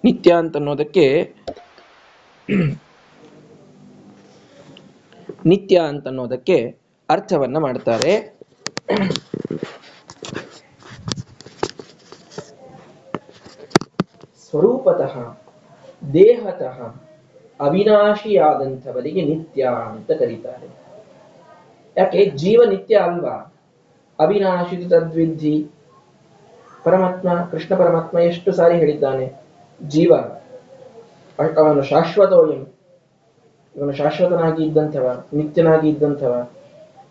ನಿತ್ಯ ಅಂತ ಅನ್ನೋದಕ್ಕೆ ನಿತ್ಯ ಅಂತ ಅನ್ನೋದಕ್ಕೆ ಅರ್ಥವನ್ನ ಮಾಡ್ತಾರೆ. ಸ್ವರೂಪತಃ, ದೇಹತಃ ಅವಿನಾಶಿಯಾದಂಥವರಿಗೆ ನಿತ್ಯ ಅಂತ ಕರೀತಾರೆ. ಯಾಕೆ? ಜೀವ ನಿತ್ಯ ಅಲ್ವಾ? ಅವಿನಾಶಿ ತದ್ವಿಧಿ ಪರಮಾತ್ಮ, ಕೃಷ್ಣ ಪರಮಾತ್ಮ ಎಷ್ಟು ಸಾರಿ ಹೇಳಿದ್ದಾನೆ? ಜೀವ. ಅವನು ಶಾಶ್ವತೋಯಂ ಇವನು ಶಾಶ್ವತನಾಗಿ ಇದ್ದಂಥವ, ನಿತ್ಯನಾಗಿ ಇದ್ದಂಥವ.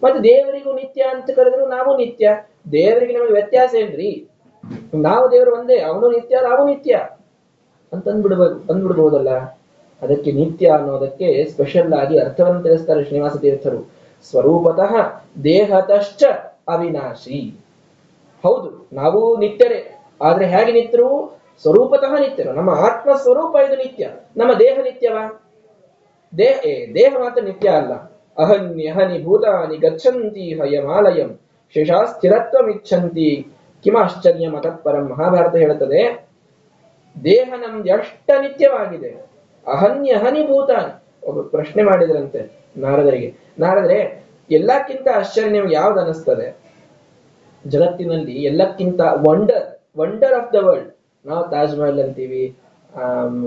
ಮತ್ತೆ ದೇವರಿಗೂ ನಿತ್ಯ ಅಂತ ಕರೆದ್ರು ನಾವು ನಿತ್ಯ. ದೇವರಿಗೆ ನಮಗೆ ವ್ಯತ್ಯಾಸ ಏನ್ರಿ? ನಾವು ದೇವರು ಒಂದೇ, ಅವನು ನಿತ್ಯ, ನಾವು ನಿತ್ಯ. ಅಂತ ಅಂದ್ಬಿಡ್ಬೋದು ಅಂದ್ಬಿಡ್ಬೋದಲ್ಲ ಅದಕ್ಕೆ ನಿತ್ಯ ಅನ್ನೋದಕ್ಕೆ ಸ್ಪೆಷಲ್ ಆಗಿ ಅರ್ಥವನ್ನು ತಿಳಿಸ್ತಾರೆ ಶ್ರೀನಿವಾಸ ತೀರ್ಥರು. ಸ್ವರೂಪತಃ ದೇಹತಶ್ಚ ಅವಿನಾಶಿ. ಹೌದು, ನಾವು ನಿತ್ಯರೇ. ಆದ್ರೆ ಹೇಗೆ ನಿತ್ಯರು? ಸ್ವರೂಪತಃ ನಿತ್ಯರು. ನಮ್ಮ ಆತ್ಮ ಸ್ವರೂಪ ಇದು ನಿತ್ಯ. ನಮ್ಮ ದೇಹ ನಿತ್ಯವಾ? ದೇಹ ದೇಹ ಮಾತ್ರ ನಿತ್ಯ ಅಲ್ಲ. ಅಹನ್ಯಹನಿ ಭೂತಾನಿ ಗಚ್ಚಂತಿ ಹಯಮಾಲಯಂ. ಶೇಷ ಸ್ಥಿರತ್ವಮಿಚ್ಛಂತಿ ಕಿಮಾಶ್ಚರ್ಯ ಮತಪರಂ ಮಹಾಭಾರತ ಹೇಳುತ್ತದೆ, ದೇಹ ನಮ್ದು ಎಷ್ಟ ನಿತ್ಯವಾಗಿದೆ. ಅಹನ್ಯ ಹನಿ ಭೂತಾನಿ ಒಬ್ಬ ಪ್ರಶ್ನೆ ಮಾಡಿದ್ರಂತೆ ನಾರದರಿಗೆ. ನಾರದ್ರೆ, ಎಲ್ಲಕ್ಕಿಂತ ಆಶ್ಚರ್ಯ ನಿಮ್ಗೆ ಯಾವ್ದು ಅನಿಸ್ತದೆ? ಜಗತ್ತಿನಲ್ಲಿ ಎಲ್ಲಕ್ಕಿಂತ wonder wonder of the world ನಾವು ತಾಜ್ ಮಹಲ್ ಅಂತೀವಿ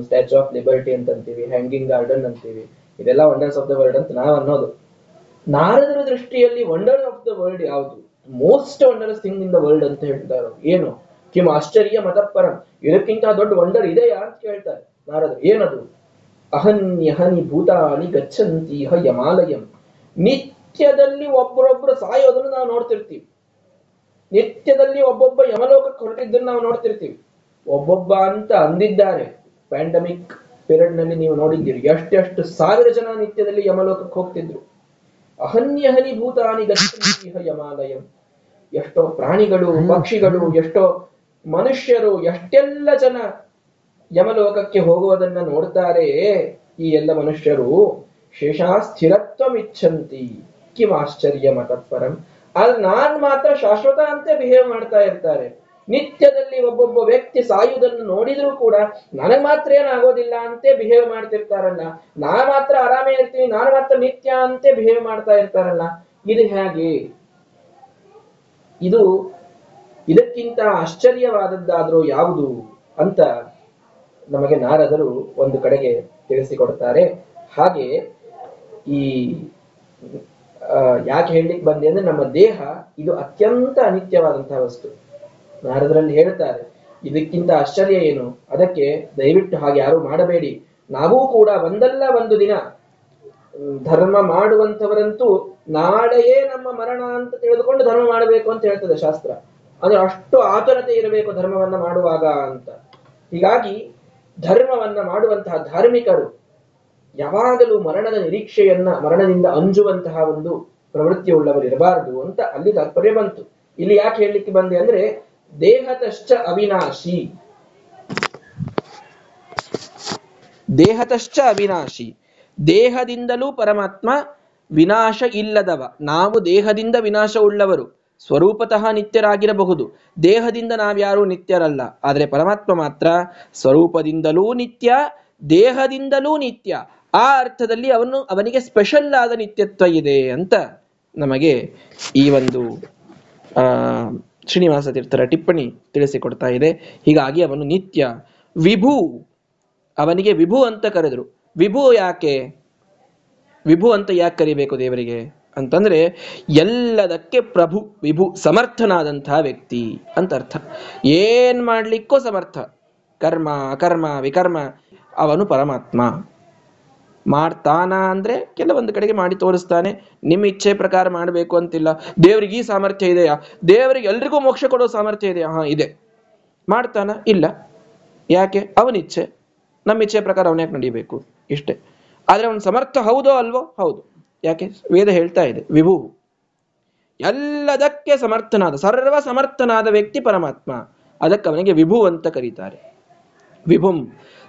ಸ್ಟ್ಯಾಚು ಆಫ್ ಲಿಬರ್ಟಿ ಅಂತ ಅಂತೀವಿ ಹ್ಯಾಂಗಿಂಗ್ ಗಾರ್ಡನ್ ಅಂತೀವಿ, ಇದೆಲ್ಲ ವಂಡರ್ಸ್ ಆಫ್ ದ ವರ್ಲ್ಡ್ ಅಂತ ನಾವು ಅನ್ನೋದು. ನಾರದರ ದೃಷ್ಟಿಯಲ್ಲಿ ವಂಡರ್ ಆಫ್ ದ ವರ್ಲ್ಡ್ ಯಾವುದು? Most wonders thing in the world ಅಂತ ಹೇಳ್ತಾರೆ. ಏನು? ಕಿಮ್ ಆಶ್ಚರ್ಯ ಮತಪರಂ ಇದಕ್ಕಿಂತ ದೊಡ್ಡ ವಂಡರ್ ಇದೆಯಾ ಅಂತ ಕೇಳ್ತಾರೆ ನಾರದರು. ಏನದು? ಅಹನ್ಯಹನಿ ಭೂತಾನಿ ಗಚ್ಚಂತಿ ಯಮಾಲಯಂ ನಿತ್ಯದಲ್ಲಿ ಒಬ್ಬರೊಬ್ಬರು ಸಾಯೋದನ್ನು ನಾವು ನೋಡ್ತಿರ್ತೀವಿ. ನಿತ್ಯದಲ್ಲಿ ಒಬ್ಬೊಬ್ಬ ಯಮಲೋಕಕ್ಕೆ ಹೊರಟಿದ್ದನ್ನು ನಾವು ನೋಡ್ತಿರ್ತೀವಿ. ಒಬ್ಬೊಬ್ಬ ಅಂತ ಅಂದಿದ್ದಾರೆ. ಪ್ಯಾಂಡಮಿಕ್ ಪೀರಿಯಡ್ನಲ್ಲಿ ನೀವು ನೋಡಿದ್ದೀರಿ. ಎಷ್ಟೆಷ್ಟು ಸಾವಿರ ಜನ ನಿತ್ಯದಲ್ಲಿ ಯಮಲೋಕಕ್ಕೆ ಹೋಗ್ತಿದ್ರು. ಅಹನ್ಯಹನಿ ಭೂತಾನಿ ಗಚ್ಚಂತಿ ಯಮಾಲಯಂ ಎಷ್ಟೋ ಪ್ರಾಣಿಗಳು, ಪಕ್ಷಿಗಳು, ಎಷ್ಟೋ ಮನುಷ್ಯರು, ಎಷ್ಟೆಲ್ಲ ಜನ ಯಮಲೋಕಕ್ಕೆ ಹೋಗುವುದನ್ನ ನೋಡ್ತಾರೆ ಈ ಎಲ್ಲ ಮನುಷ್ಯರು. ಶೇಷಾ ಕಿಮ್ ಆಶ್ಚರ್ಯ ಮತಪರಂ ಆದ್ರೆ ನಾನ್ ಮಾತ್ರ ಶಾಶ್ವತ ಅಂತೆ ಬಿಹೇವ್ ಮಾಡ್ತಾ ಇರ್ತಾರೆ. ನಿತ್ಯದಲ್ಲಿ ಒಬ್ಬೊಬ್ಬ ವ್ಯಕ್ತಿ ಸಾಯುವುದನ್ನು ನೋಡಿದ್ರೂ ಕೂಡ ನನಗ್ ಮಾತ್ರ ಏನಾಗೋದಿಲ್ಲ ಅಂತೆ ಬಿಹೇವ್ ಮಾಡ್ತಿರ್ತಾರಲ್ಲ. ನಾ ಮಾತ್ರ ಆರಾಮೇ ಇರ್ತೀನಿ, ನಾನು ಮಾತ್ರ ನಿತ್ಯ ಅಂತೆ ಬಿಹೇವ್ ಮಾಡ್ತಾ ಇರ್ತಾರಲ್ಲ. ಇದು ಹೇಗೆ? ಇದು ಇದಕ್ಕಿಂತ ಆಶ್ಚರ್ಯವಾದದ್ದಾದ್ರೂ ಯಾವುದು ಅಂತ ನಮಗೆ ನಾರದರು ಒಂದು ಕಡೆಗೆ ತಿಳಿಸಿಕೊಡ್ತಾರೆ ಹಾಗೆ ಈ ಯಾಕೆ ಹೇಳಲಿಕ್ಕೆ ಬಂದೆ ಅಂದ್ರೆ ನಮ್ಮ ದೇಹ ಇದು ಅತ್ಯಂತ ಅನಿತ್ಯವಾದಂತಹ ವಸ್ತು. ನಾರದರಲ್ಲಿ ಹೇಳ್ತಾರೆ ಇದಕ್ಕಿಂತ ಆಶ್ಚರ್ಯ ಏನು? ಅದಕ್ಕೆ ದಯವಿಟ್ಟು ಹಾಗೆ ಯಾರು ಮಾಡಬೇಡಿ. ನಾವೂ ಕೂಡ ಒಂದಲ್ಲ ಒಂದು ದಿನ. ಧರ್ಮ ಮಾಡುವಂಥವರಂತೂ ನಾಳೆಯೇ ನಮ್ಮ ಮರಣ ಅಂತ ತಿಳಿದುಕೊಂಡು ಧರ್ಮ ಮಾಡಬೇಕು ಅಂತ ಹೇಳ್ತದೆ ಶಾಸ್ತ್ರ. ಅಂದ್ರೆ ಅಷ್ಟು ಆತುರತೆ ಇರಬೇಕು ಧರ್ಮವನ್ನ ಮಾಡುವಾಗ ಅಂತ. ಹೀಗಾಗಿ ಧರ್ಮವನ್ನ ಮಾಡುವಂತಹ ಧಾರ್ಮಿಕರು ಯಾವಾಗಲೂ ಮರಣದ ನಿರೀಕ್ಷೆಯನ್ನ ಮರಣದಿಂದ ಅಂಜುವಂತಹ ಒಂದು ಪ್ರವೃತ್ತಿಯುಳ್ಳವರು ಇರಬಾರದು ಅಂತ ಅಲ್ಲಿ ತಾತ್ಪರ್ಯ ಬಂತು. ಇಲ್ಲಿ ಯಾಕೆ ಹೇಳಲಿಕ್ಕೆ ಬಂದೆ ಅಂದ್ರೆ, ದೇಹತಶ್ಚ ಅವಿನಾಶಿ. ದೇಹತಶ್ಚ ಅವಿನಾಶಿ. ದೇಹದಿಂದಲೂ ಪರಮಾತ್ಮ ವಿನಾಶ ಇಲ್ಲದವ. ನಾವು ದೇಹದಿಂದ ವಿನಾಶ ಉಳ್ಳವರು ಸ್ವರೂಪತಃ ನಿತ್ಯರಾಗಿರಬಹುದು. ದೇಹದಿಂದ ನಾವ್ಯಾರೂ ನಿತ್ಯರಲ್ಲ. ಆದರೆ ಪರಮಾತ್ಮ ಮಾತ್ರ ಸ್ವರೂಪದಿಂದಲೂ ನಿತ್ಯ, ದೇಹದಿಂದಲೂ ನಿತ್ಯ. ಆ ಅರ್ಥದಲ್ಲಿ ಅವನು, ಅವನಿಗೆ ಸ್ಪೆಷಲ್ ಆದ ನಿತ್ಯತ್ವ ಇದೆ ಅಂತ ನಮಗೆ ಈ ಒಂದು ಶ್ರೀನಿವಾಸ ತೀರ್ಥರ ಟಿಪ್ಪಣಿ ತಿಳಿಸಿಕೊಡ್ತಾ ಇದೆ. ಹೀಗಾಗಿ ಅವನು ನಿತ್ಯ. ವಿಭು, ಅವನಿಗೆ ವಿಭು ಅಂತ ಕರೆದ್ರು. ವಿಭು ಯಾಕೆ? ವಿಭು ಅಂತ ಯಾಕೆ ಕರಿಬೇಕು ದೇವರಿಗೆ? ಅಂತಂದ್ರೆ ಎಲ್ಲದಕ್ಕೆ ಪ್ರಭು, ವಿಭು ಸಮರ್ಥನಾದಂತಹ ವ್ಯಕ್ತಿ ಅಂತ ಅರ್ಥ. ಏನ್ ಮಾಡ್ಲಿಕ್ಕೂ ಸಮರ್ಥ. ಕರ್ಮ, ಅಕರ್ಮ, ವಿಕರ್ಮ, ಅವನು ಪರಮಾತ್ಮ. ಮಾಡ್ತಾನ ಅಂದ್ರೆ ಕೆಲವೊಂದು ಕಡೆಗೆ ಮಾಡಿ ತೋರಿಸ್ತಾನೆ. ನಿಮ್ಮ ಇಚ್ಛೆ ಪ್ರಕಾರ ಮಾಡಬೇಕು ಅಂತಿಲ್ಲ. ದೇವರಿಗೆ ಈ ಸಾಮರ್ಥ್ಯ ಇದೆಯಾ? ದೇವರಿಗೆ ಎಲ್ರಿಗೂ ಮೋಕ್ಷ ಕೊಡೋ ಸಾಮರ್ಥ್ಯ ಇದೆಯಾ? ಹಾ, ಇದೆ. ಮಾಡ್ತಾನ? ಇಲ್ಲ. ಯಾಕೆ? ಅವನಿಚ್ಛೆ ನಮ್ಮ ಇಚ್ಛೆ ಪ್ರಕಾರ ಅವನ್ಯಾಕೆ ನಡಿಬೇಕು? ಇಷ್ಟೇ. ಆದ್ರೆ ಅವನು ಸಮರ್ಥ ಹೌದೋ ಅಲ್ವೋ? ಹೌದು. ಯಾಕೆ? ವೇದ ಹೇಳ್ತಾ ಇದೆ, ವಿಭು, ಎಲ್ಲದಕ್ಕೆ ಸಮರ್ಥನಾದ, ಸರ್ವ ಸಮರ್ಥನಾದ ವ್ಯಕ್ತಿ ಪರಮಾತ್ಮ ಅದಕ್ಕೆ ಅವನಿಗೆ ವಿಭು ಅಂತ ಕರೀತಾರೆ. ವಿಭುಂ,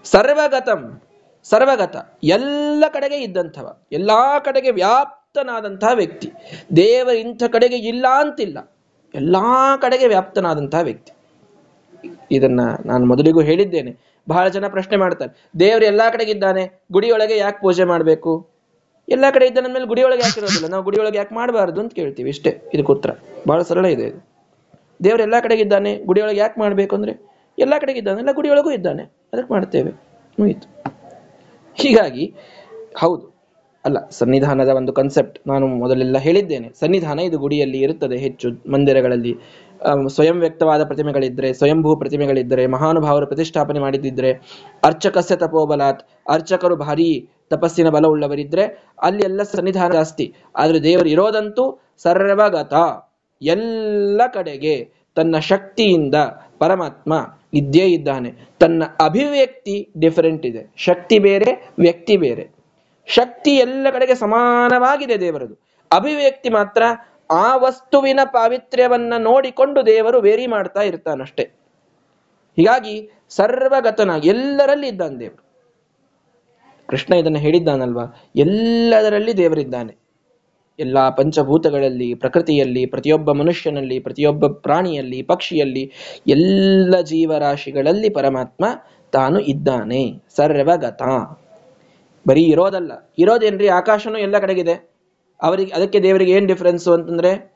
ಸರ್ವಗತಂ, ಸರ್ವಗತ, ಎಲ್ಲ ಕಡೆಗೆ ಇದ್ದಂಥವ, ಎಲ್ಲ ಕಡೆಗೆ ವ್ಯಾಪ್ತನಾದಂತಹ ವ್ಯಕ್ತಿ, ದೇವ ಇಂಥ ಕಡೆಗೆ ಇಲ್ಲ ಅಂತಿಲ್ಲ, ಎಲ್ಲ ಕಡೆಗೆ ವ್ಯಾಪ್ತನಾದಂತಹ ವ್ಯಕ್ತಿ. ಇದನ್ನ ನಾನು ಮೊದಲಿಗೂ ಹೇಳಿದ್ದೇನೆ. ಬಹಳ ಜನ ಪ್ರಶ್ನೆ ಮಾಡ್ತಾರೆ, ದೇವರು ಎಲ್ಲಾ ಕಡೆಗೆ ಇದ್ದಾನೆ, ಗುಡಿಯೊಳಗೆ ಯಾಕೆ ಪೂಜೆ ಮಾಡಬೇಕು? ಎಲ್ಲಾ ಕಡೆ ಇದ್ದ ಮೇಲೆ ಗುಡಿಯೊಳಗೆ ಯಾಕೆ ಇರೋದಿಲ್ಲ ನಾವು ಗುಡಿಯೊಳಗೆ ಯಾಕೆ ಮಾಡಬಾರ್ದು ಅಂತ ಕೇಳ್ತೀವಿ ಇಷ್ಟೇ. ಇದಕ್ಕೆ ಉತ್ತರ. ಬಹಳ ಸರಳ ಇದೆ ಇದು. ದೇವರು ಎಲ್ಲಾ ಇದ್ದಾನೆ. ಗುಡಿಯೊಳಗೆ ಯಾಕೆ ಮಾಡಬೇಕು ಅಂದ್ರೆ ಎಲ್ಲಾ ಕಡೆಗೆ ಇದ್ದಾನೆ. ಎಲ್ಲ ಗುಡಿಯೊಳಗೂ ಇದ್ದಾನೆ. ಅದಕ್ಕೆ ಮಾಡ್ತೇವೆ. ಮುಗೀತು. ಹೀಗಾಗಿ, ಹೌದು. ಅಲ್ಲ, ಸನ್ನಿಧಾನದ ಒಂದು ಕನ್ಸೆಪ್ಟ್ ನಾನು ಮೊದಲೆಲ್ಲ ಹೇಳಿದ್ದೇನೆ. ಸನ್ನಿಧಾನ ಇದು ಗುಡಿಯಲ್ಲಿ ಇರುತ್ತದೆ ಹೆಚ್ಚು ಮಂದಿರಗಳಲ್ಲಿ. ಸ್ವಯಂ ವ್ಯಕ್ತವಾದ ಪ್ರತಿಮೆಗಳಿದ್ರೆ, ಸ್ವಯಂಭೂ ಪ್ರತಿಮೆಗಳಿದ್ದರೆ ಮಹಾನುಭಾವರು ಪ್ರತಿಷ್ಠಾಪನೆ ಮಾಡಿದ್ದಿದ್ರೆ, ಅರ್ಚಕಸ್ಯ ತಪೋಬಲಾತ್, ಅರ್ಚಕರು ಭಾರಿ ತಪಸ್ಸಿನ ಬಲ ಉಳ್ಳವರಿದ್ರೆ ಅಲ್ಲಿ ಎಲ್ಲ ಸನ್ನಿಧಾನ ಜಾಸ್ತಿ. ಆದ್ರೆ ದೇವರು ಇರೋದಂತೂ ಸರ್ವಗತ. ಎಲ್ಲ ಕಡೆಗೆ ತನ್ನ ಶಕ್ತಿಯಿಂದ ಪರಮಾತ್ಮ ಇದ್ದೇ ಇದ್ದಾನೆ. ತನ್ನ ಅಭಿವ್ಯಕ್ತಿ ಡಿಫರೆಂಟ್ ಇದೆ. ಶಕ್ತಿ ಬೇರೆ, ವ್ಯಕ್ತಿ ಬೇರೆ. ಶಕ್ತಿ ಎಲ್ಲ ಕಡೆಗೆ ಸಮಾನವಾಗಿದೆ ದೇವರದು. ಅಭಿವ್ಯಕ್ತಿ ಮಾತ್ರ ಆ ವಸ್ತುವಿನ ಪಾವಿತ್ರ್ಯವನ್ನ ನೋಡಿಕೊಂಡು ದೇವರು ವೇರಿ ಮಾಡ್ತಾ ಇರ್ತಾನಷ್ಟೇ. ಹೀಗಾಗಿ ಸರ್ವಗತನಾಗಿ ಎಲ್ಲರಲ್ಲಿ ಇದ್ದಾನೆ ದೇವರು. ಕೃಷ್ಣ ಇದನ್ನು ಹೇಳಿದ್ದಾನಲ್ವಾ? ಎಲ್ಲದರಲ್ಲಿ ದೇವರಿದ್ದಾನೆ. ಎಲ್ಲ ಪಂಚಭೂತಗಳಲ್ಲಿ, ಪ್ರಕೃತಿಯಲ್ಲಿ, ಪ್ರತಿಯೊಬ್ಬ ಮನುಷ್ಯನಲ್ಲಿ, ಪ್ರತಿಯೊಬ್ಬ ಪ್ರಾಣಿಯಲ್ಲಿ, ಪಕ್ಷಿಯಲ್ಲಿ, ಎಲ್ಲ ಜೀವರಾಶಿಗಳಲ್ಲಿ ಪರಮಾತ್ಮ ತಾನು ಇದ್ದಾನೆ. ಸರ್ವಗತ. ಬರೀ ಇರೋದಲ್ಲ. ಇರೋದೇನ್ರಿ? ಆಕಾಶನೂ ಎಲ್ಲ ಕಡೆಗಿದೆ. ಅವರಿಗೆ, ಅದಕ್ಕೆ ದೇವರಿಗೆ ಏನ್ ಡಿಫ್ರೆನ್ಸು ಅಂತಂದ್ರೆ,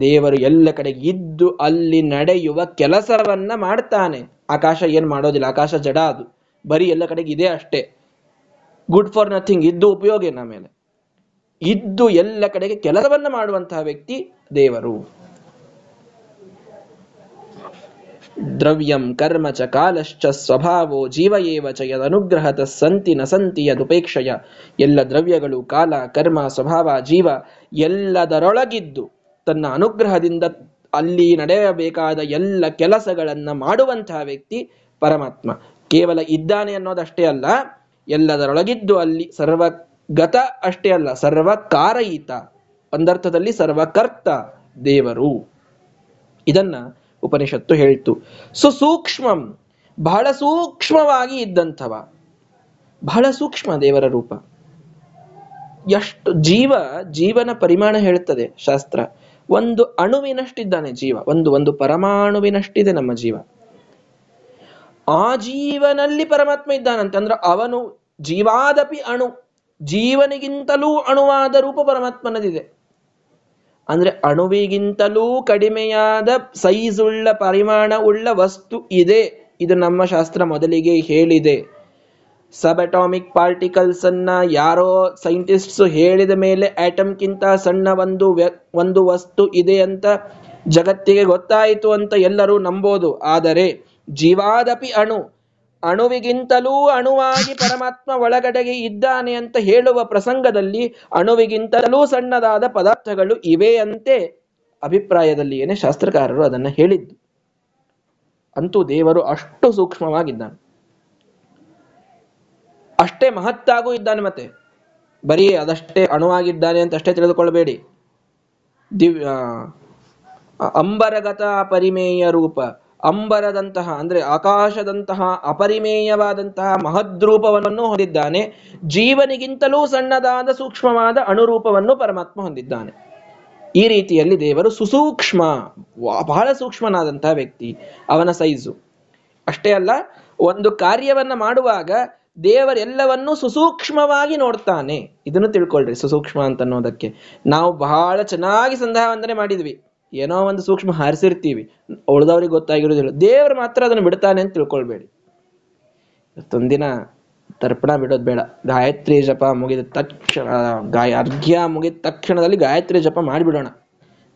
ದೇವರು ಎಲ್ಲ ಕಡೆಗೆ ಇದ್ದು ಅಲ್ಲಿ ನಡೆಯುವ ಕೆಲಸವನ್ನ ಮಾಡ್ತಾನೆ. ಆಕಾಶ ಏನ್ ಮಾಡೋದಿಲ್ಲ. ಆಕಾಶ ಜಡ ಅದು. ಬರೀ ಎಲ್ಲ ಕಡೆಗೆ ಇದೆ ಅಷ್ಟೇ. ಗುಡ್ ಫಾರ್ ನಥಿಂಗ್ ಇದ್ದು ಉಪಯೋಗ ಏನ ಮೇಲೆ ಇದ್ದು ಎಲ್ಲ ಕಡೆಗೆ ಕೆಲಸವನ್ನ ಮಾಡುವಂತಹ ವ್ಯಕ್ತಿ ದೇವರು. ದ್ರವ್ಯಂ ಕರ್ಮ ಚ ಕಾಲಶ್ಚ ಸ್ವಭಾವೋ ಜೀವ ಏವ ಚ ಯದನುಗ್ರಹತ ಸಂತಿ ನ ಸಂತಿ ಯದುಪೇಕ್ಷಯ. ಎಲ್ಲ ದ್ರವ್ಯಗಳು, ಕಾಲ, ಕರ್ಮ, ಸ್ವಭಾವ, ಜೀವ ಎಲ್ಲದರೊಳಗಿದ್ದು ತನ್ನ ಅನುಗ್ರಹದಿಂದ ಅಲ್ಲಿ ನಡೆಯಬೇಕಾದ ಎಲ್ಲ ಕೆಲಸಗಳನ್ನ ಮಾಡುವಂತಹ ವ್ಯಕ್ತಿ ಪರಮಾತ್ಮ. ಕೇವಲ ಇದ್ದಾನೆ ಅನ್ನೋದಷ್ಟೇ ಅಲ್ಲ ಎಲ್ಲದರೊಳಗಿದ್ದು ಅಲ್ಲಿ ಸರ್ವಗತ ಅಷ್ಟೇ ಅಲ್ಲ, ಸರ್ವಕಾರಯಿತ. ಒಂದರ್ಥದಲ್ಲಿ ಸರ್ವಕರ್ತ ದೇವರು. ಇದನ್ನ ಉಪನಿಷತ್ತು ಹೇಳ್ತು. ಸುಸೂಕ್ಷ್ಮಂ, ಬಹಳ ಸೂಕ್ಷ್ಮವಾಗಿ ಇದ್ದಂಥವ. ಬಹಳ ಸೂಕ್ಷ್ಮ ದೇವರ ರೂಪ. ಎಷ್ಟು ಜೀವ, ಜೀವನ ಪರಿಮಾಣ ಹೇಳುತ್ತದೆ ಶಾಸ್ತ್ರ. ಒಂದು ಅಣುವಿನಷ್ಟಿದ್ದಾನೆ ಜೀವ. ಒಂದು ಒಂದು ಪರಮಾಣುವಿನಷ್ಟಿದೆ ನಮ್ಮ ಜೀವ. ಆ ಜೀವನಲ್ಲಿ ಪರಮಾತ್ಮ ಇದ್ದಾನಂತಂದ್ರೆ ಅವನು ಜೀವಾದಪಿ ಅಣು, ಜೀವನಿಗಿಂತಲೂ ಅಣುವಾದ ರೂಪ ಪರಮಾತ್ಮನದಿದೆ. ಅಂದ್ರೆ ಅಣುವಿಗಿಂತಲೂ ಕಡಿಮೆಯಾದ ಸೈಜ್ ಉಳ್ಳ ಪರಿಮಾಣ ಉಳ್ಳ ವಸ್ತು ಇದೆ. ಇದು ನಮ್ಮ ಶಾಸ್ತ್ರ ಮೊದಲಿಗೆ ಹೇಳಿದೆ. ಸಬ್ ಅಟಾಮಿಕ್ ಪಾರ್ಟಿಕಲ್ಸ್ ಅನ್ನ ಯಾರೋ ಸೈಂಟಿಸ್ಟ್ಸ್ ಹೇಳಿದ ಮೇಲೆ ಆಟಮ್ಗಿಂತ ಸಣ್ಣ ಒಂದು ಒಂದು ವಸ್ತು ಇದೆ ಅಂತ ಜಗತ್ತಿಗೆ ಗೊತ್ತಾಯಿತು ಅಂತ ಎಲ್ಲರೂ ನಂಬೋದು. ಆದರೆ ಜೀವಾದಪಿ ಅಣು. ಅಣುವಿಗಿಂತಲೂ ಅಣುವಾಗಿ ಪರಮಾತ್ಮ ಒಳಗಡೆಗೆ ಇದ್ದಾನೆ ಅಂತ ಹೇಳುವ ಪ್ರಸಂಗದಲ್ಲಿ ಅಣುವಿಗಿಂತಲೂ ಸಣ್ಣದಾದ ಪದಾರ್ಥಗಳು ಇವೆ ಅಂತೆ ಅಭಿಪ್ರಾಯದಲ್ಲಿ ಏನೇ ಶಾಸ್ತ್ರಕಾರರು ಅದನ್ನ ಹೇಳಿದ್ದು. ಅಂತೂ ದೇವರು ಅಷ್ಟು ಸೂಕ್ಷ್ಮವಾಗಿದ್ದಾನೆ. ಅಷ್ಟೇ ಮಹತ್ತಾಗೂ ಇದ್ದಾನೆ ಮತ್ತೆ. ಬರೀ ಅದಷ್ಟೇ ಅಣುವಾಗಿದ್ದಾನೆ ಅಂತ ಅಷ್ಟೇ ತಿಳಿದುಕೊಳ್ಳಬೇಡಿ. ದಿವ್ಯ ಅಂಬರಗತ ಪರಿಮೇಯ ರೂಪ. ಅಂಬರದಂತಹ, ಅಂದ್ರೆ ಆಕಾಶದಂತಹ ಅಪರಿಮೇಯವಾದಂತಹ ಮಹದ್ರೂಪವನ್ನು ಹೊಂದಿದ್ದಾನೆ. ಜೀವನಿಗಿಂತಲೂ ಸಣ್ಣದಾದ ಸೂಕ್ಷ್ಮವಾದ ಅಣುರೂಪವನ್ನು ಪರಮಾತ್ಮ ಹೊಂದಿದ್ದಾನೆ. ಈ ರೀತಿಯಲ್ಲಿ ದೇವರು ಸುಸೂಕ್ಷ್ಮ ಬಹಳ ಸೂಕ್ಷ್ಮನಾದಂತಹ ವ್ಯಕ್ತಿ, ಅವನ ಸೈಜು. ಅಷ್ಟೇ ಅಲ್ಲ, ಒಂದು ಕಾರ್ಯವನ್ನ ಮಾಡುವಾಗ ದೇವರೆಲ್ಲವನ್ನೂ ಸುಸೂಕ್ಷ್ಮವಾಗಿ ನೋಡ್ತಾನೆ. ಇದನ್ನು ತಿಳ್ಕೊಳ್ರಿ ಸುಸೂಕ್ಷ್ಮ ಅಂತ ಅನ್ನೋದಕ್ಕೆ ನಾವು ಬಹಳ ಚೆನ್ನಾಗಿ ಸಂಧ್ಯಾವಂದನೆ ವಂದನೆ ಮಾಡಿದ್ವಿ. ಏನೋ ಒಂದು ಸೂಕ್ಷ್ಮ ಹಾರಿಸಿರ್ತೀವಿ. ಉಳಿದವ್ರಿಗೆ ಗೊತ್ತಾಗಿರೋದಿಲ್ಲ. ದೇವರು ಮಾತ್ರ ಅದನ್ನು ಬಿಡ್ತಾನೆ ಅಂತ ತಿಳ್ಕೊಳ್ಬೇಡಿ. ಇವತ್ತೊಂದಿನ ತರ್ಪಣ ಬಿಡೋದು ಬೇಡ. ಗಾಯತ್ರಿ ಜಪ ಮುಗಿದ ತಕ್ಷಣ, ಗಾಯ, ಅರ್ಘ್ಯ ಮುಗಿದ ತಕ್ಷಣದಲ್ಲಿ ಗಾಯತ್ರಿ ಜಪ ಮಾಡಿಬಿಡೋಣ.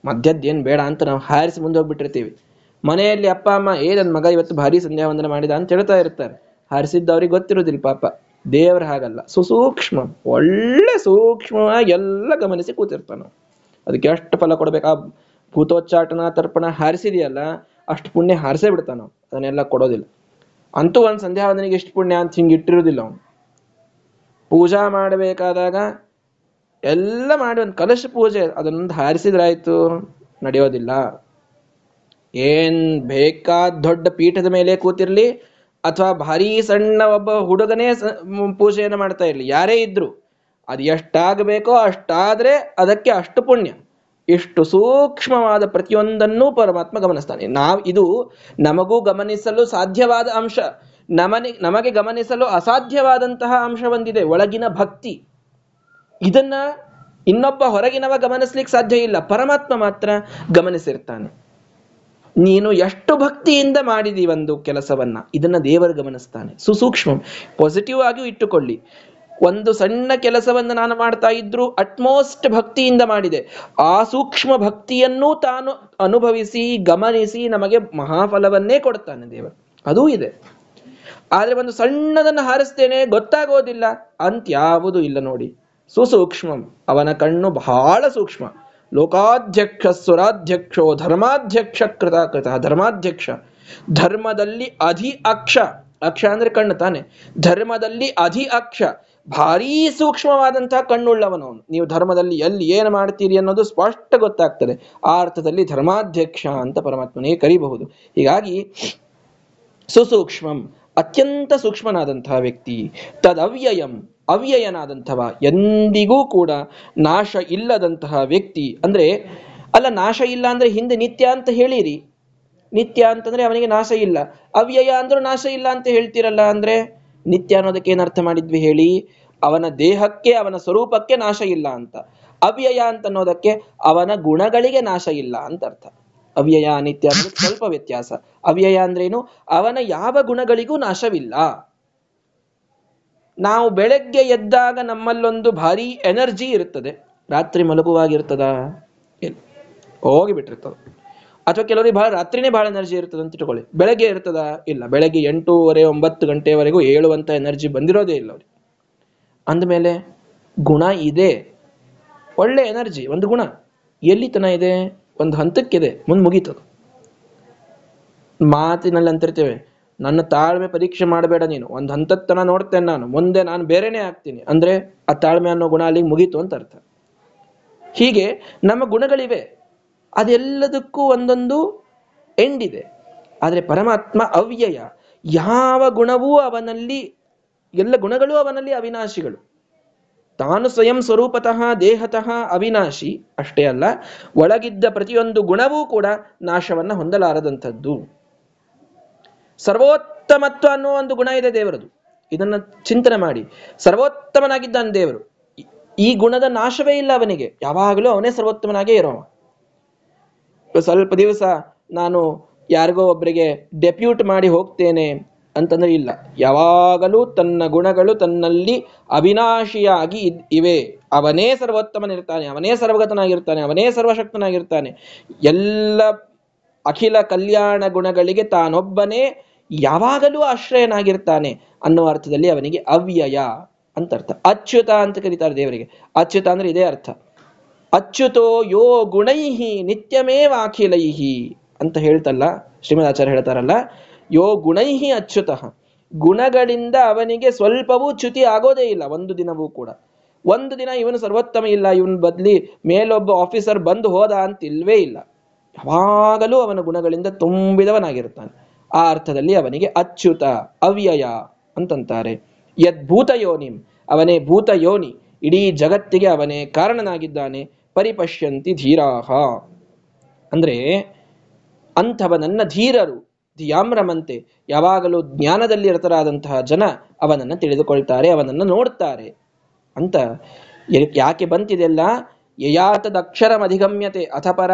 ಮಧ್ಯದ್ದೇನು ಬೇಡ ಅಂತ ನಾವು ಹಾರಿಸಿ ಮುಂದೆ ಹೋಗ್ಬಿಟ್ಟಿರ್ತೀವಿ. ಮನೆಯಲ್ಲಿ ಅಪ್ಪ, ಅಮ್ಮ, ಏ ನನ್ನ ಮಗ ಇವತ್ತು ಭಾರಿ ಸಂಧ್ಯಾ ವಂದನೆ ಮಾಡಿದ ಅಂತ ಹೇಳ್ತಾ ಇರ್ತಾರೆ. ಹಾರಿಸಿದ್ದವ್ರಿಗೆ ಗೊತ್ತಿರೋದಿಲ್ಲ ಪಾಪ. ದೇವ್ರ ಹಾಗಲ್ಲ. ಸುಸೂಕ್ಷ್ಮ, ಒಳ್ಳೆ ಸೂಕ್ಷ್ಮವಾಗಿ ಎಲ್ಲ ಗಮನಿಸಿ ಕೂತಿರ್ತಾನ ಅದಕ್ಕೆ ಎಷ್ಟು ಫಲ ಕೊಡ್ಬೇಕಾ? ಭೂತೋಚ್ಚಾಟನ ತರ್ಪಣ ಹಾರಿಸಿದೆಯಲ್ಲ, ಅಷ್ಟು ಪುಣ್ಯ ಹಾರಿಸೇ ಬಿಡ್ತಾನ ಅದನ್ನೆಲ್ಲ ಕೊಡೋದಿಲ್ಲ. ಅಂತೂ ಒಂದು ಸಂಧ್ಯಾ ವಂದನೆಗೆ ಎಷ್ಟು ಪುಣ್ಯ ಅಂತ ಹಿಂಗೆ ಇಟ್ಟಿರೋದಿಲ್ಲ ಅವನು. ಪೂಜಾ ಮಾಡಬೇಕಾದಾಗ ಎಲ್ಲ ಮಾಡಿ ಒಂದು ಕಲಶ ಪೂಜೆ, ಅದನ್ನೊಂದು ಹಾರಿಸಿದ್ರಾಯ್ತು, ನಡೆಯೋದಿಲ್ಲ. ಏನ್ ಬೇಕಾದ ದೊಡ್ಡ ಪೀಠದ ಮೇಲೆ ಕೂತಿರ್ಲಿ, ಅಥವಾ ಭಾರಿ ಸಣ್ಣ ಒಬ್ಬ ಹುಡುಗನೇ ಪೂಜೆಯನ್ನು ಮಾಡ್ತಾ ಇರ್ಲಿ. ಯಾರೇ ಇದ್ರು. ಅದು ಎಷ್ಟಾಗಬೇಕೋ ಅಷ್ಟಾದ್ರೆ ಅದಕ್ಕೆ ಅಷ್ಟು ಪುಣ್ಯ. ಇಷ್ಟು ಸೂಕ್ಷ್ಮವಾದ ಪ್ರತಿಯೊಂದನ್ನೂ ಪರಮಾತ್ಮ ಗಮನಿಸ್ತಾನೆ. ನಾವು ಇದು ನಮಗೂ ಗಮನಿಸಲು ಸಾಧ್ಯವಾದ ಅಂಶ. ನಮನೆ, ನಮಗೆ ಗಮನಿಸಲು ಅಸಾಧ್ಯವಾದಂತಹ ಅಂಶ ಒಂದಿದೆ, ಒಳಗಿನ ಭಕ್ತಿ. ಇದನ್ನ ಇನ್ನೊಬ್ಬ ಹೊರಗಿನವ ಗಮನಿಸ್ಲಿಕ್ಕೆ ಸಾಧ್ಯ ಇಲ್ಲ. ಪರಮಾತ್ಮ ಮಾತ್ರ ಗಮನಿಸಿರ್ತಾನೆ. ನೀನು ಎಷ್ಟು ಭಕ್ತಿಯಿಂದ ಮಾಡಿದಿ ಒಂದು ಕೆಲಸವನ್ನ, ಇದನ್ನ ದೇವರು ಗಮನಿಸ್ತಾನೆ. ಸುಸೂಕ್ಷ್ಮ. ಪಾಸಿಟಿವ್ ಆಗಿಯೂ ಇಟ್ಟುಕೊಳ್ಳಿ. ಒಂದು ಸಣ್ಣ ಕೆಲಸವನ್ನು ನಾನು ಮಾಡ್ತಾ ಇದ್ರು ಅಟ್ಮೋಸ್ಟ್ ಭಕ್ತಿಯಿಂದ ಮಾಡಿದೆ. ಆ ಸೂಕ್ಷ್ಮ ಭಕ್ತಿಯನ್ನೂ ತಾನು ಅನುಭವಿಸಿ, ಗಮನಿಸಿ ನಮಗೆ ಮಹಾಫಲವನ್ನೇ ಕೊಡ್ತಾನೆ ದೇವರು. ಅದೂ ಇದೆ. ಆದ್ರೆ ಒಂದು ಸಣ್ಣದನ್ನು ಹಾರಿಸ್ತೇನೆ, ಗೊತ್ತಾಗೋದಿಲ್ಲ. ಅಂತ್ಯಾವುದು ಇಲ್ಲ ನೋಡಿ. ಸುಸೂಕ್ಷ್ಮಂ. ಅವನ ಕಣ್ಣು ಬಹಳ ಸೂಕ್ಷ್ಮ. ಲೋಕಾಧ್ಯಕ್ಷ ಸ್ವರಾಧ್ಯಕ್ಷೋ ಧರ್ಮಾಧ್ಯಕ್ಷ ಕೃತ ಕೃತ ಧರ್ಮಾಧ್ಯಕ್ಷ. ಧರ್ಮದಲ್ಲಿ ಅಧಿ ಅಕ್ಷ ಅಕ್ಷ ಅಂದ್ರೆ ಕಣ್ಣು ತಾನೆ. ಧರ್ಮದಲ್ಲಿ ಅಧಿ ಅಕ್ಷ ಭಾರೀ ಸೂಕ್ಷ್ಮವಾದಂತಹ ಕಣ್ಣುಳ್ಳವನು ನೀವು ಧರ್ಮದಲ್ಲಿ ಎಲ್ಲಿ ಏನು ಮಾಡ್ತೀರಿ ಅನ್ನೋದು ಸ್ಪಷ್ಟ ಗೊತ್ತಾಗ್ತದೆ. ಆ ಅರ್ಥದಲ್ಲಿ ಧರ್ಮಾಧ್ಯಕ್ಷ ಅಂತ ಪರಮಾತ್ಮನೇ ಕರಿಬಹುದು. ಹೀಗಾಗಿ ಸುಸೂಕ್ಷ್ಮಂ, ಅತ್ಯಂತ ಸೂಕ್ಷ್ಮನಾದಂತಹ ವ್ಯಕ್ತಿ, ತದವ್ಯಯಂ, ಅವ್ಯಯನಾದಂಥವ, ಎಂದಿಗೂ ಕೂಡ ನಾಶ ಇಲ್ಲದಂತಹ ವ್ಯಕ್ತಿ. ಅಂದ್ರೆ, ಅಲ್ಲ, ನಾಶ ಇಲ್ಲ ಅಂದ್ರೆ ಹಿಂದೆ ನಿತ್ಯ ಅಂತ ಹೇಳಿರಿ. ನಿತ್ಯ ಅಂತಂದ್ರೆ ಅವನಿಗೆ ನಾಶ ಇಲ್ಲ. ಅವ್ಯಯ ಅಂದ್ರೂ ನಾಶ ಇಲ್ಲ ಅಂತ ಹೇಳ್ತೀರಲ್ಲ ಅಂದ್ರೆ? ನಿತ್ಯ ಅನ್ನೋದಕ್ಕೆ ಏನ್ ಅರ್ಥ ಮಾಡಿದ್ವಿ ಹೇಳಿ? ಅವನ ದೇಹಕ್ಕೆ, ಅವನ ಸ್ವರೂಪಕ್ಕೆ ನಾಶ ಇಲ್ಲ ಅಂತ. ಅವ್ಯಯ ಅಂತ ಅನ್ನೋದಕ್ಕೆ ಅವನ ಗುಣಗಳಿಗೆ ನಾಶ ಇಲ್ಲ ಅಂತ ಅರ್ಥ. ಅವ್ಯಯ, ನಿತ್ಯ ಅಂದ್ರೆ ಸ್ವಲ್ಪ ವ್ಯತ್ಯಾಸ. ಅವ್ಯಯ ಅಂದ್ರೇನು? ಅವನ ಯಾವ ಗುಣಗಳಿಗೂ ನಾಶವಿಲ್ಲ. ನಾವು ಬೆಳಗ್ಗೆ ಎದ್ದಾಗ ನಮ್ಮಲ್ಲೊಂದು ಭಾರಿ ಎನರ್ಜಿ ಇರುತ್ತದೆ ರಾತ್ರಿ ಮಲಗುವಾಗಿರ್ತದ? ಹೋಗಿ ಬಿಟ್ಟಿರ್ತದೆ ಅಥವಾ ಕೆಲವರಿಗೆ ಬಹಳ ರಾತ್ರಿನೇ ಬಹಳ ಎನರ್ಜಿ ಇರ್ತದೆ ಅಂತ ಇಟ್ಕೊಳ್ಳಿ. ಬೆಳಗ್ಗೆ ಇರ್ತದ? ಇಲ್ಲ. ಬೆಳಗ್ಗೆ ಎಂಟೂವರೆ ಒಂಬತ್ತು ಗಂಟೆವರೆಗೂ ಹೇಳುವಂತ ಎನರ್ಜಿ ಬಂದಿರೋದೇ ಇಲ್ಲ ಅವ್ರಿಗೆ. ಅಂದಮೇಲೆ ಗುಣ ಇದೆ. ಒಳ್ಳೆ ಎನರ್ಜಿ ಒಂದು ಗುಣ. ಎಲ್ಲಿ ತನ ಇದೆ? ಒಂದು ಹಂತಕ್ಕಿದೆ. ಮುಂದೆ ಮುಗೀತದ. ಮಾತಿನಲ್ಲಿ ಅಂತಿರ್ತೇವೆ. ನನ್ನ ತಾಳ್ಮೆ ಪರೀಕ್ಷೆ ಮಾಡಬೇಡ ನೀನು. ಒಂದು ಹಂತದ ತನ ನೋಡ್ತೇನೆ ನಾನು. ಮುಂದೆ ನಾನು ಬೇರೆನೆ ಆಗ್ತೀನಿ. ಅಂದ್ರೆ ಆ ತಾಳ್ಮೆ ಅನ್ನೋ ಗುಣ ಅಲ್ಲಿಗೆ ಮುಗೀತು ಅಂತ ಅರ್ಥ. ಹೀಗೆ ನಮ್ಮ ಗುಣಗಳಿವೆ. ಅದೆಲ್ಲದಕ್ಕೂ ಒಂದೊಂದು ಎಂಡ್ ಇದೆ. ಆದರೆ ಪರಮಾತ್ಮ ಅವ್ಯಯ. ಯಾವ ಗುಣವೂ ಅವನಲ್ಲಿ, ಎಲ್ಲ ಗುಣಗಳು ಅವನಲ್ಲಿ ಅವಿನಾಶಿಗಳು. ತಾನು ಸ್ವಯಂ ಸ್ವರೂಪತಃ, ದೇಹತಃ ಅವಿನಾಶಿ. ಅಷ್ಟೇ ಅಲ್ಲ, ಒಳಗಿದ್ದ ಪ್ರತಿಯೊಂದು ಗುಣವೂ ಕೂಡ ನಾಶವನ್ನ ಹೊಂದಲಾರದಂಥದ್ದು. ಸರ್ವೋತ್ತಮತ್ವ ಅನ್ನೋ ಒಂದು ಗುಣ ಇದೆ ದೇವರದು. ಇದನ್ನು ಚಿಂತನೆ ಮಾಡಿ. ಸರ್ವೋತ್ತಮನಾಗಿದ್ದಾನೆ ದೇವರು. ಈ ಗುಣದ ನಾಶವೇ ಇಲ್ಲ ಅವನಿಗೆ. ಯಾವಾಗಲೂ ಅವನೇ ಸರ್ವೋತ್ತಮನಾಗೇ ಇರೋವ. ಸ್ವಲ್ಪ ದಿವಸ ನಾನು ಯಾರಿಗೋ ಒಬ್ಬರಿಗೆ ಡೆಪ್ಯೂಟ್ ಮಾಡಿ ಹೋಗ್ತೇನೆ ಅಂತಂದ್ರೆ ಇಲ್ಲ. ಯಾವಾಗಲೂ ತನ್ನ ಗುಣಗಳು ತನ್ನಲ್ಲಿ ಅವಿನಾಶಿಯಾಗಿ ಇವೆ. ಅವನೇ ಸರ್ವೋತ್ತಮನಿರ್ತಾನೆ, ಅವನೇ ಸರ್ವಗತನಾಗಿರ್ತಾನೆ, ಅವನೇ ಸರ್ವಶಕ್ತನಾಗಿರ್ತಾನೆ. ಎಲ್ಲ ಅಖಿಲ ಕಲ್ಯಾಣ ಗುಣಗಳಿಗೆ ತಾನೊಬ್ಬನೇ ಯಾವಾಗಲೂ ಆಶ್ರಯನಾಗಿರ್ತಾನೆ ಅನ್ನೋ ಅರ್ಥದಲ್ಲಿ ಅವನಿಗೆ ಅವ್ಯಯ ಅಂತ ಅರ್ಥ. ಅಚ್ಯುತ ಅಂತ ಕರೀತಾರೆ ದೇವರಿಗೆ. ಅಚ್ಯುತ ಅಂದ್ರೆ ಇದೇ ಅರ್ಥ. ಅಚ್ಯುತೋ ಯೋ ಗುಣೈಹಿ ನಿತ್ಯಮೇವಾಖಿಲೈಹಿ ಅಂತ ಹೇಳ್ತಲ್ಲ ಶ್ರೀಮದ್ ಆಚಾರ್ಯ ಹೇಳ್ತಾರಲ್ಲ, ಯೋ ಗುಣೈಹಿ ಅಚ್ಯುತಃ. ಗುಣಗಳಿಂದ ಅವನಿಗೆ ಸ್ವಲ್ಪವೂ ಚ್ಯುತಿ ಆಗೋದೇ ಇಲ್ಲ, ಒಂದು ದಿನವೂ ಕೂಡ. ಒಂದು ದಿನ ಇವನು ಸರ್ವೋತ್ತಮ ಇಲ್ಲ, ಇವನ್ ಬದ್ಲಿ ಮೇಲೊಬ್ಬ ಆಫೀಸರ್ ಬಂದು ಹೋದ ಅಂತ ಇಲ್ವೇ ಇಲ್ಲ. ಯಾವಾಗಲೂ ಅವನ ಗುಣಗಳಿಂದ ತುಂಬಿದವನಾಗಿರ್ತಾನೆ. ಆ ಅರ್ಥದಲ್ಲಿ ಅವನಿಗೆ ಅಚ್ಯುತ, ಅವ್ಯಯ ಅಂತಂತಾರೆ. ಯದ್ಭೂತ ಯೋನಿಂ ಅವನೇ ಭೂತ ಯೋನಿ ಇಡೀ ಜಗತ್ತಿಗೆ ಅವನೇ ಕಾರಣನಾಗಿದ್ದಾನೆ. ಪರಿಪಶ್ಯಂತಿ ಧೀರಾಹ. ಅಂದ್ರೆ ಅಂಥವನನ್ನ ಧೀರರು, ಧಿಯಾಮ್ರಮಂತೆ ಯಾವಾಗಲೂ ಜ್ಞಾನದಲ್ಲಿ ರತರಾದಂತಹ ಜನ ಅವನನ್ನು ತಿಳಿದುಕೊಳ್ತಾರೆ, ಅವನನ್ನು ನೋಡ್ತಾರೆ. ಅಂತ ಯಾಕೆ ಬಂತಿದೆಲ್ಲ ಯಯಾತದಕ್ಷರಮಧಿಗಮ್ಯತೆ ಅಥಪರ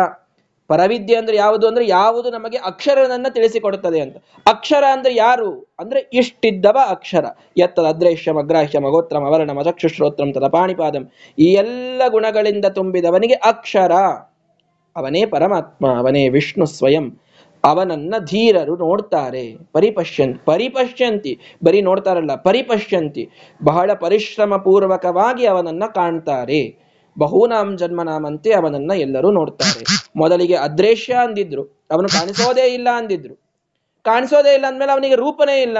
ಪರವಿದ್ಯೆ ಅಂದ್ರೆ ಯಾವುದು ಅಂದ್ರೆ ಯಾವುದು ನಮಗೆ ಅಕ್ಷರನನ್ನ ತಿಳಿಸಿಕೊಡುತ್ತದೆ ಅಂತ. ಅಕ್ಷರ ಅಂದ್ರೆ ಯಾರು? ಅಂದ್ರೆ ಇಷ್ಟಿದ್ದವ ಅಕ್ಷರ. ಎತ್ತದ ಅದ್ರೈಷ್ಯ ಅಗ್ರಾಹ್ಯ ಅಗೋತ್ರಂ ಅವರ್ಣ ಅಚಕ್ಷುಶ್ರೋತ್ರಂ ತದ ಪಾಣಿಪಾದಂ. ಈ ಎಲ್ಲ ಗುಣಗಳಿಂದ ತುಂಬಿದವನಿಗೆ ಅಕ್ಷರ. ಅವನೇ ಪರಮಾತ್ಮ, ಅವನೇ ವಿಷ್ಣು ಸ್ವಯಂ. ಅವನನ್ನ ಧೀರರು ನೋಡ್ತಾರೆ. ಪರಿಪಶ್ಯಂತ ಪರಿಪಶ್ಯಂತಿ. ಬರೀ ನೋಡ್ತಾರಲ್ಲ, ಪರಿಪಶ್ಯಂತಿ. ಬಹಳ ಪರಿಶ್ರಮ ಪೂರ್ವಕವಾಗಿ ಅವನನ್ನ ಕಾಣ್ತಾರೆ. ಬಹುನಾಮ್ ಜನ್ಮನಾಮಂತೆ ಅವನನ್ನ ಎಲ್ಲರೂ ನೋಡ್ತಾರೆ. ಮೊದಲಿಗೆ ಅದೃಶ್ಯ ಅಂದಿದ್ರು, ಅವನು ಕಾಣಿಸೋದೇ ಇಲ್ಲ ಅಂದಿದ್ರು. ಕಾಣಿಸೋದೇ ಇಲ್ಲ ಅಂದ್ಮೇಲೆ ಅವನಿಗೆ ರೂಪನೇ ಇಲ್ಲ,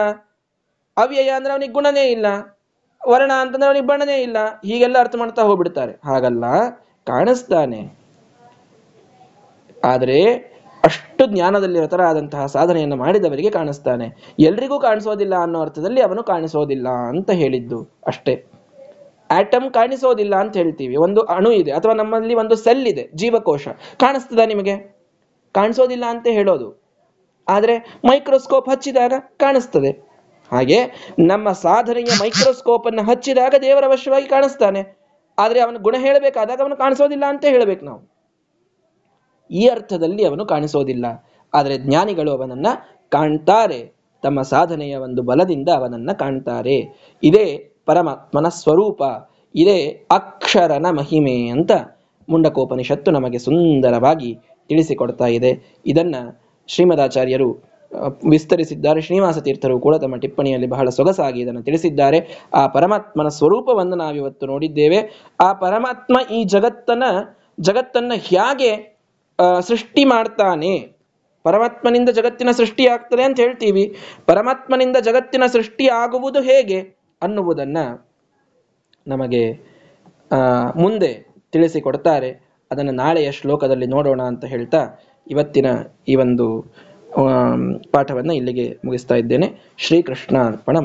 ಅವ್ಯಯ ಅಂದ್ರೆ ಅವನಿಗೆ ಗುಣನೇ ಇಲ್ಲ, ವರ್ಣ ಅಂತಂದ್ರೆ ಅವನಿಗೆ ಬಣ್ಣನೇ ಇಲ್ಲ, ಹೀಗೆಲ್ಲ ಅರ್ಥ ಮಾಡ್ತಾ ಹೋಗ್ಬಿಡ್ತಾರೆ. ಹಾಗಲ್ಲ, ಕಾಣಿಸ್ತಾನೆ. ಆದರೆ ಅಷ್ಟು ಜ್ಞಾನದಲ್ಲಿರತರಾದಂತಹ ಸಾಧನೆಯನ್ನು ಮಾಡಿದವರಿಗೆ ಕಾಣಿಸ್ತಾನೆ. ಎಲ್ರಿಗೂ ಕಾಣಿಸೋದಿಲ್ಲ ಅನ್ನೋ ಅರ್ಥದಲ್ಲಿ ಅವನು ಕಾಣಿಸೋದಿಲ್ಲ ಅಂತ ಹೇಳಿದ್ದು ಅಷ್ಟೇ. ಆಟಮ್ ಕಾಣಿಸೋದಿಲ್ಲ ಅಂತ ಹೇಳ್ತೀವಿ. ಒಂದು ಅಣು ಇದೆ ಅಥವಾ ನಮ್ಮಲ್ಲಿ ಒಂದು ಸೆಲ್ ಇದೆ, ಜೀವಕೋಶ. ಕಾಣಿಸ್ತದ ನಿಮಗೆ? ಕಾಣಿಸೋದಿಲ್ಲ ಅಂತ ಹೇಳೋದು. ಆದರೆ ಮೈಕ್ರೋಸ್ಕೋಪ್ ಹಚ್ಚಿದಾಗ ಕಾಣಿಸ್ತದೆ. ಹಾಗೆ ನಮ್ಮ ಸಾಧನೆಯ ಮೈಕ್ರೋಸ್ಕೋಪ್ ಅನ್ನು ಹಚ್ಚಿದಾಗ ದೇವರ ವಶವಾಗಿ ಕಾಣಿಸ್ತಾನೆ. ಆದರೆ ಅವನ ಗುಣ ಹೇಳಬೇಕಾದಾಗ ಅವನು ಕಾಣಿಸೋದಿಲ್ಲ ಅಂತ ಹೇಳಬೇಕು ನಾವು. ಈ ಅರ್ಥದಲ್ಲಿ ಅವನು ಕಾಣಿಸೋದಿಲ್ಲ. ಆದರೆ ಜ್ಞಾನಿಗಳು ಅವನನ್ನ ಕಾಣ್ತಾರೆ. ತಮ್ಮ ಸಾಧನೆಯ ಒಂದು ಬಲದಿಂದ ಅವನನ್ನ ಕಾಣ್ತಾರೆ. ಇದೇ ಪರಮಾತ್ಮನ ಸ್ವರೂಪ ಇದೇ ಅಕ್ಷರನ ಮಹಿಮೆ ಅಂತ ಮುಂಡಕೋಪನಿಷತ್ತು ನಮಗೆ ಸುಂದರವಾಗಿ ತಿಳಿಸಿಕೊಡ್ತಾ ಇದೆ. ಇದನ್ನ ಶ್ರೀಮದಾಚಾರ್ಯರು ವಿಸ್ತರಿಸಿದ್ದಾರೆ. ಶ್ರೀನಿವಾಸ ತೀರ್ಥರು ಕೂಡ ತಮ್ಮ ಟಿಪ್ಪಣಿಯಲ್ಲಿ ಬಹಳ ಸೊಗಸಾಗಿ ಇದನ್ನು ತಿಳಿಸಿದ್ದಾರೆ. ಆ ಪರಮಾತ್ಮನ ಸ್ವರೂಪವನ್ನು ನಾವಿವತ್ತು ನೋಡಿದ್ದೇವೆ. ಆ ಪರಮಾತ್ಮ ಈ ಜಗತ್ತನ್ನ ಜಗತ್ತನ್ನ ಹೇಗೆ ಸೃಷ್ಟಿ ಮಾಡ್ತಾನೆ. ಪರಮಾತ್ಮನಿಂದ ಜಗತ್ತಿನ ಸೃಷ್ಟಿ ಆಗ್ತದೆ ಅಂತ ಹೇಳ್ತೀವಿ. ಪರಮಾತ್ಮನಿಂದ ಜಗತ್ತಿನ ಸೃಷ್ಟಿ ಆಗುವುದು ಹೇಗೆ? ಅನ್ನುವುದನ್ನ ನಮಗೆ ಮುಂದೆ ತಿಳಿಸಿಕೊಡ್ತಾರೆ. ಅದನ್ನು ನಾಳೆಯ ಶ್ಲೋಕದಲ್ಲಿ ನೋಡೋಣ ಅಂತ ಹೇಳ್ತಾ ಇವತ್ತಿನ ಈ ಒಂದು ಪಾಠವನ್ನು ಇಲ್ಲಿಗೆ ಮುಗಿಸ್ತಾ ಇದ್ದೇನೆ. ಶ್ರೀಕೃಷ್ಣ ಅರ್ಪಣ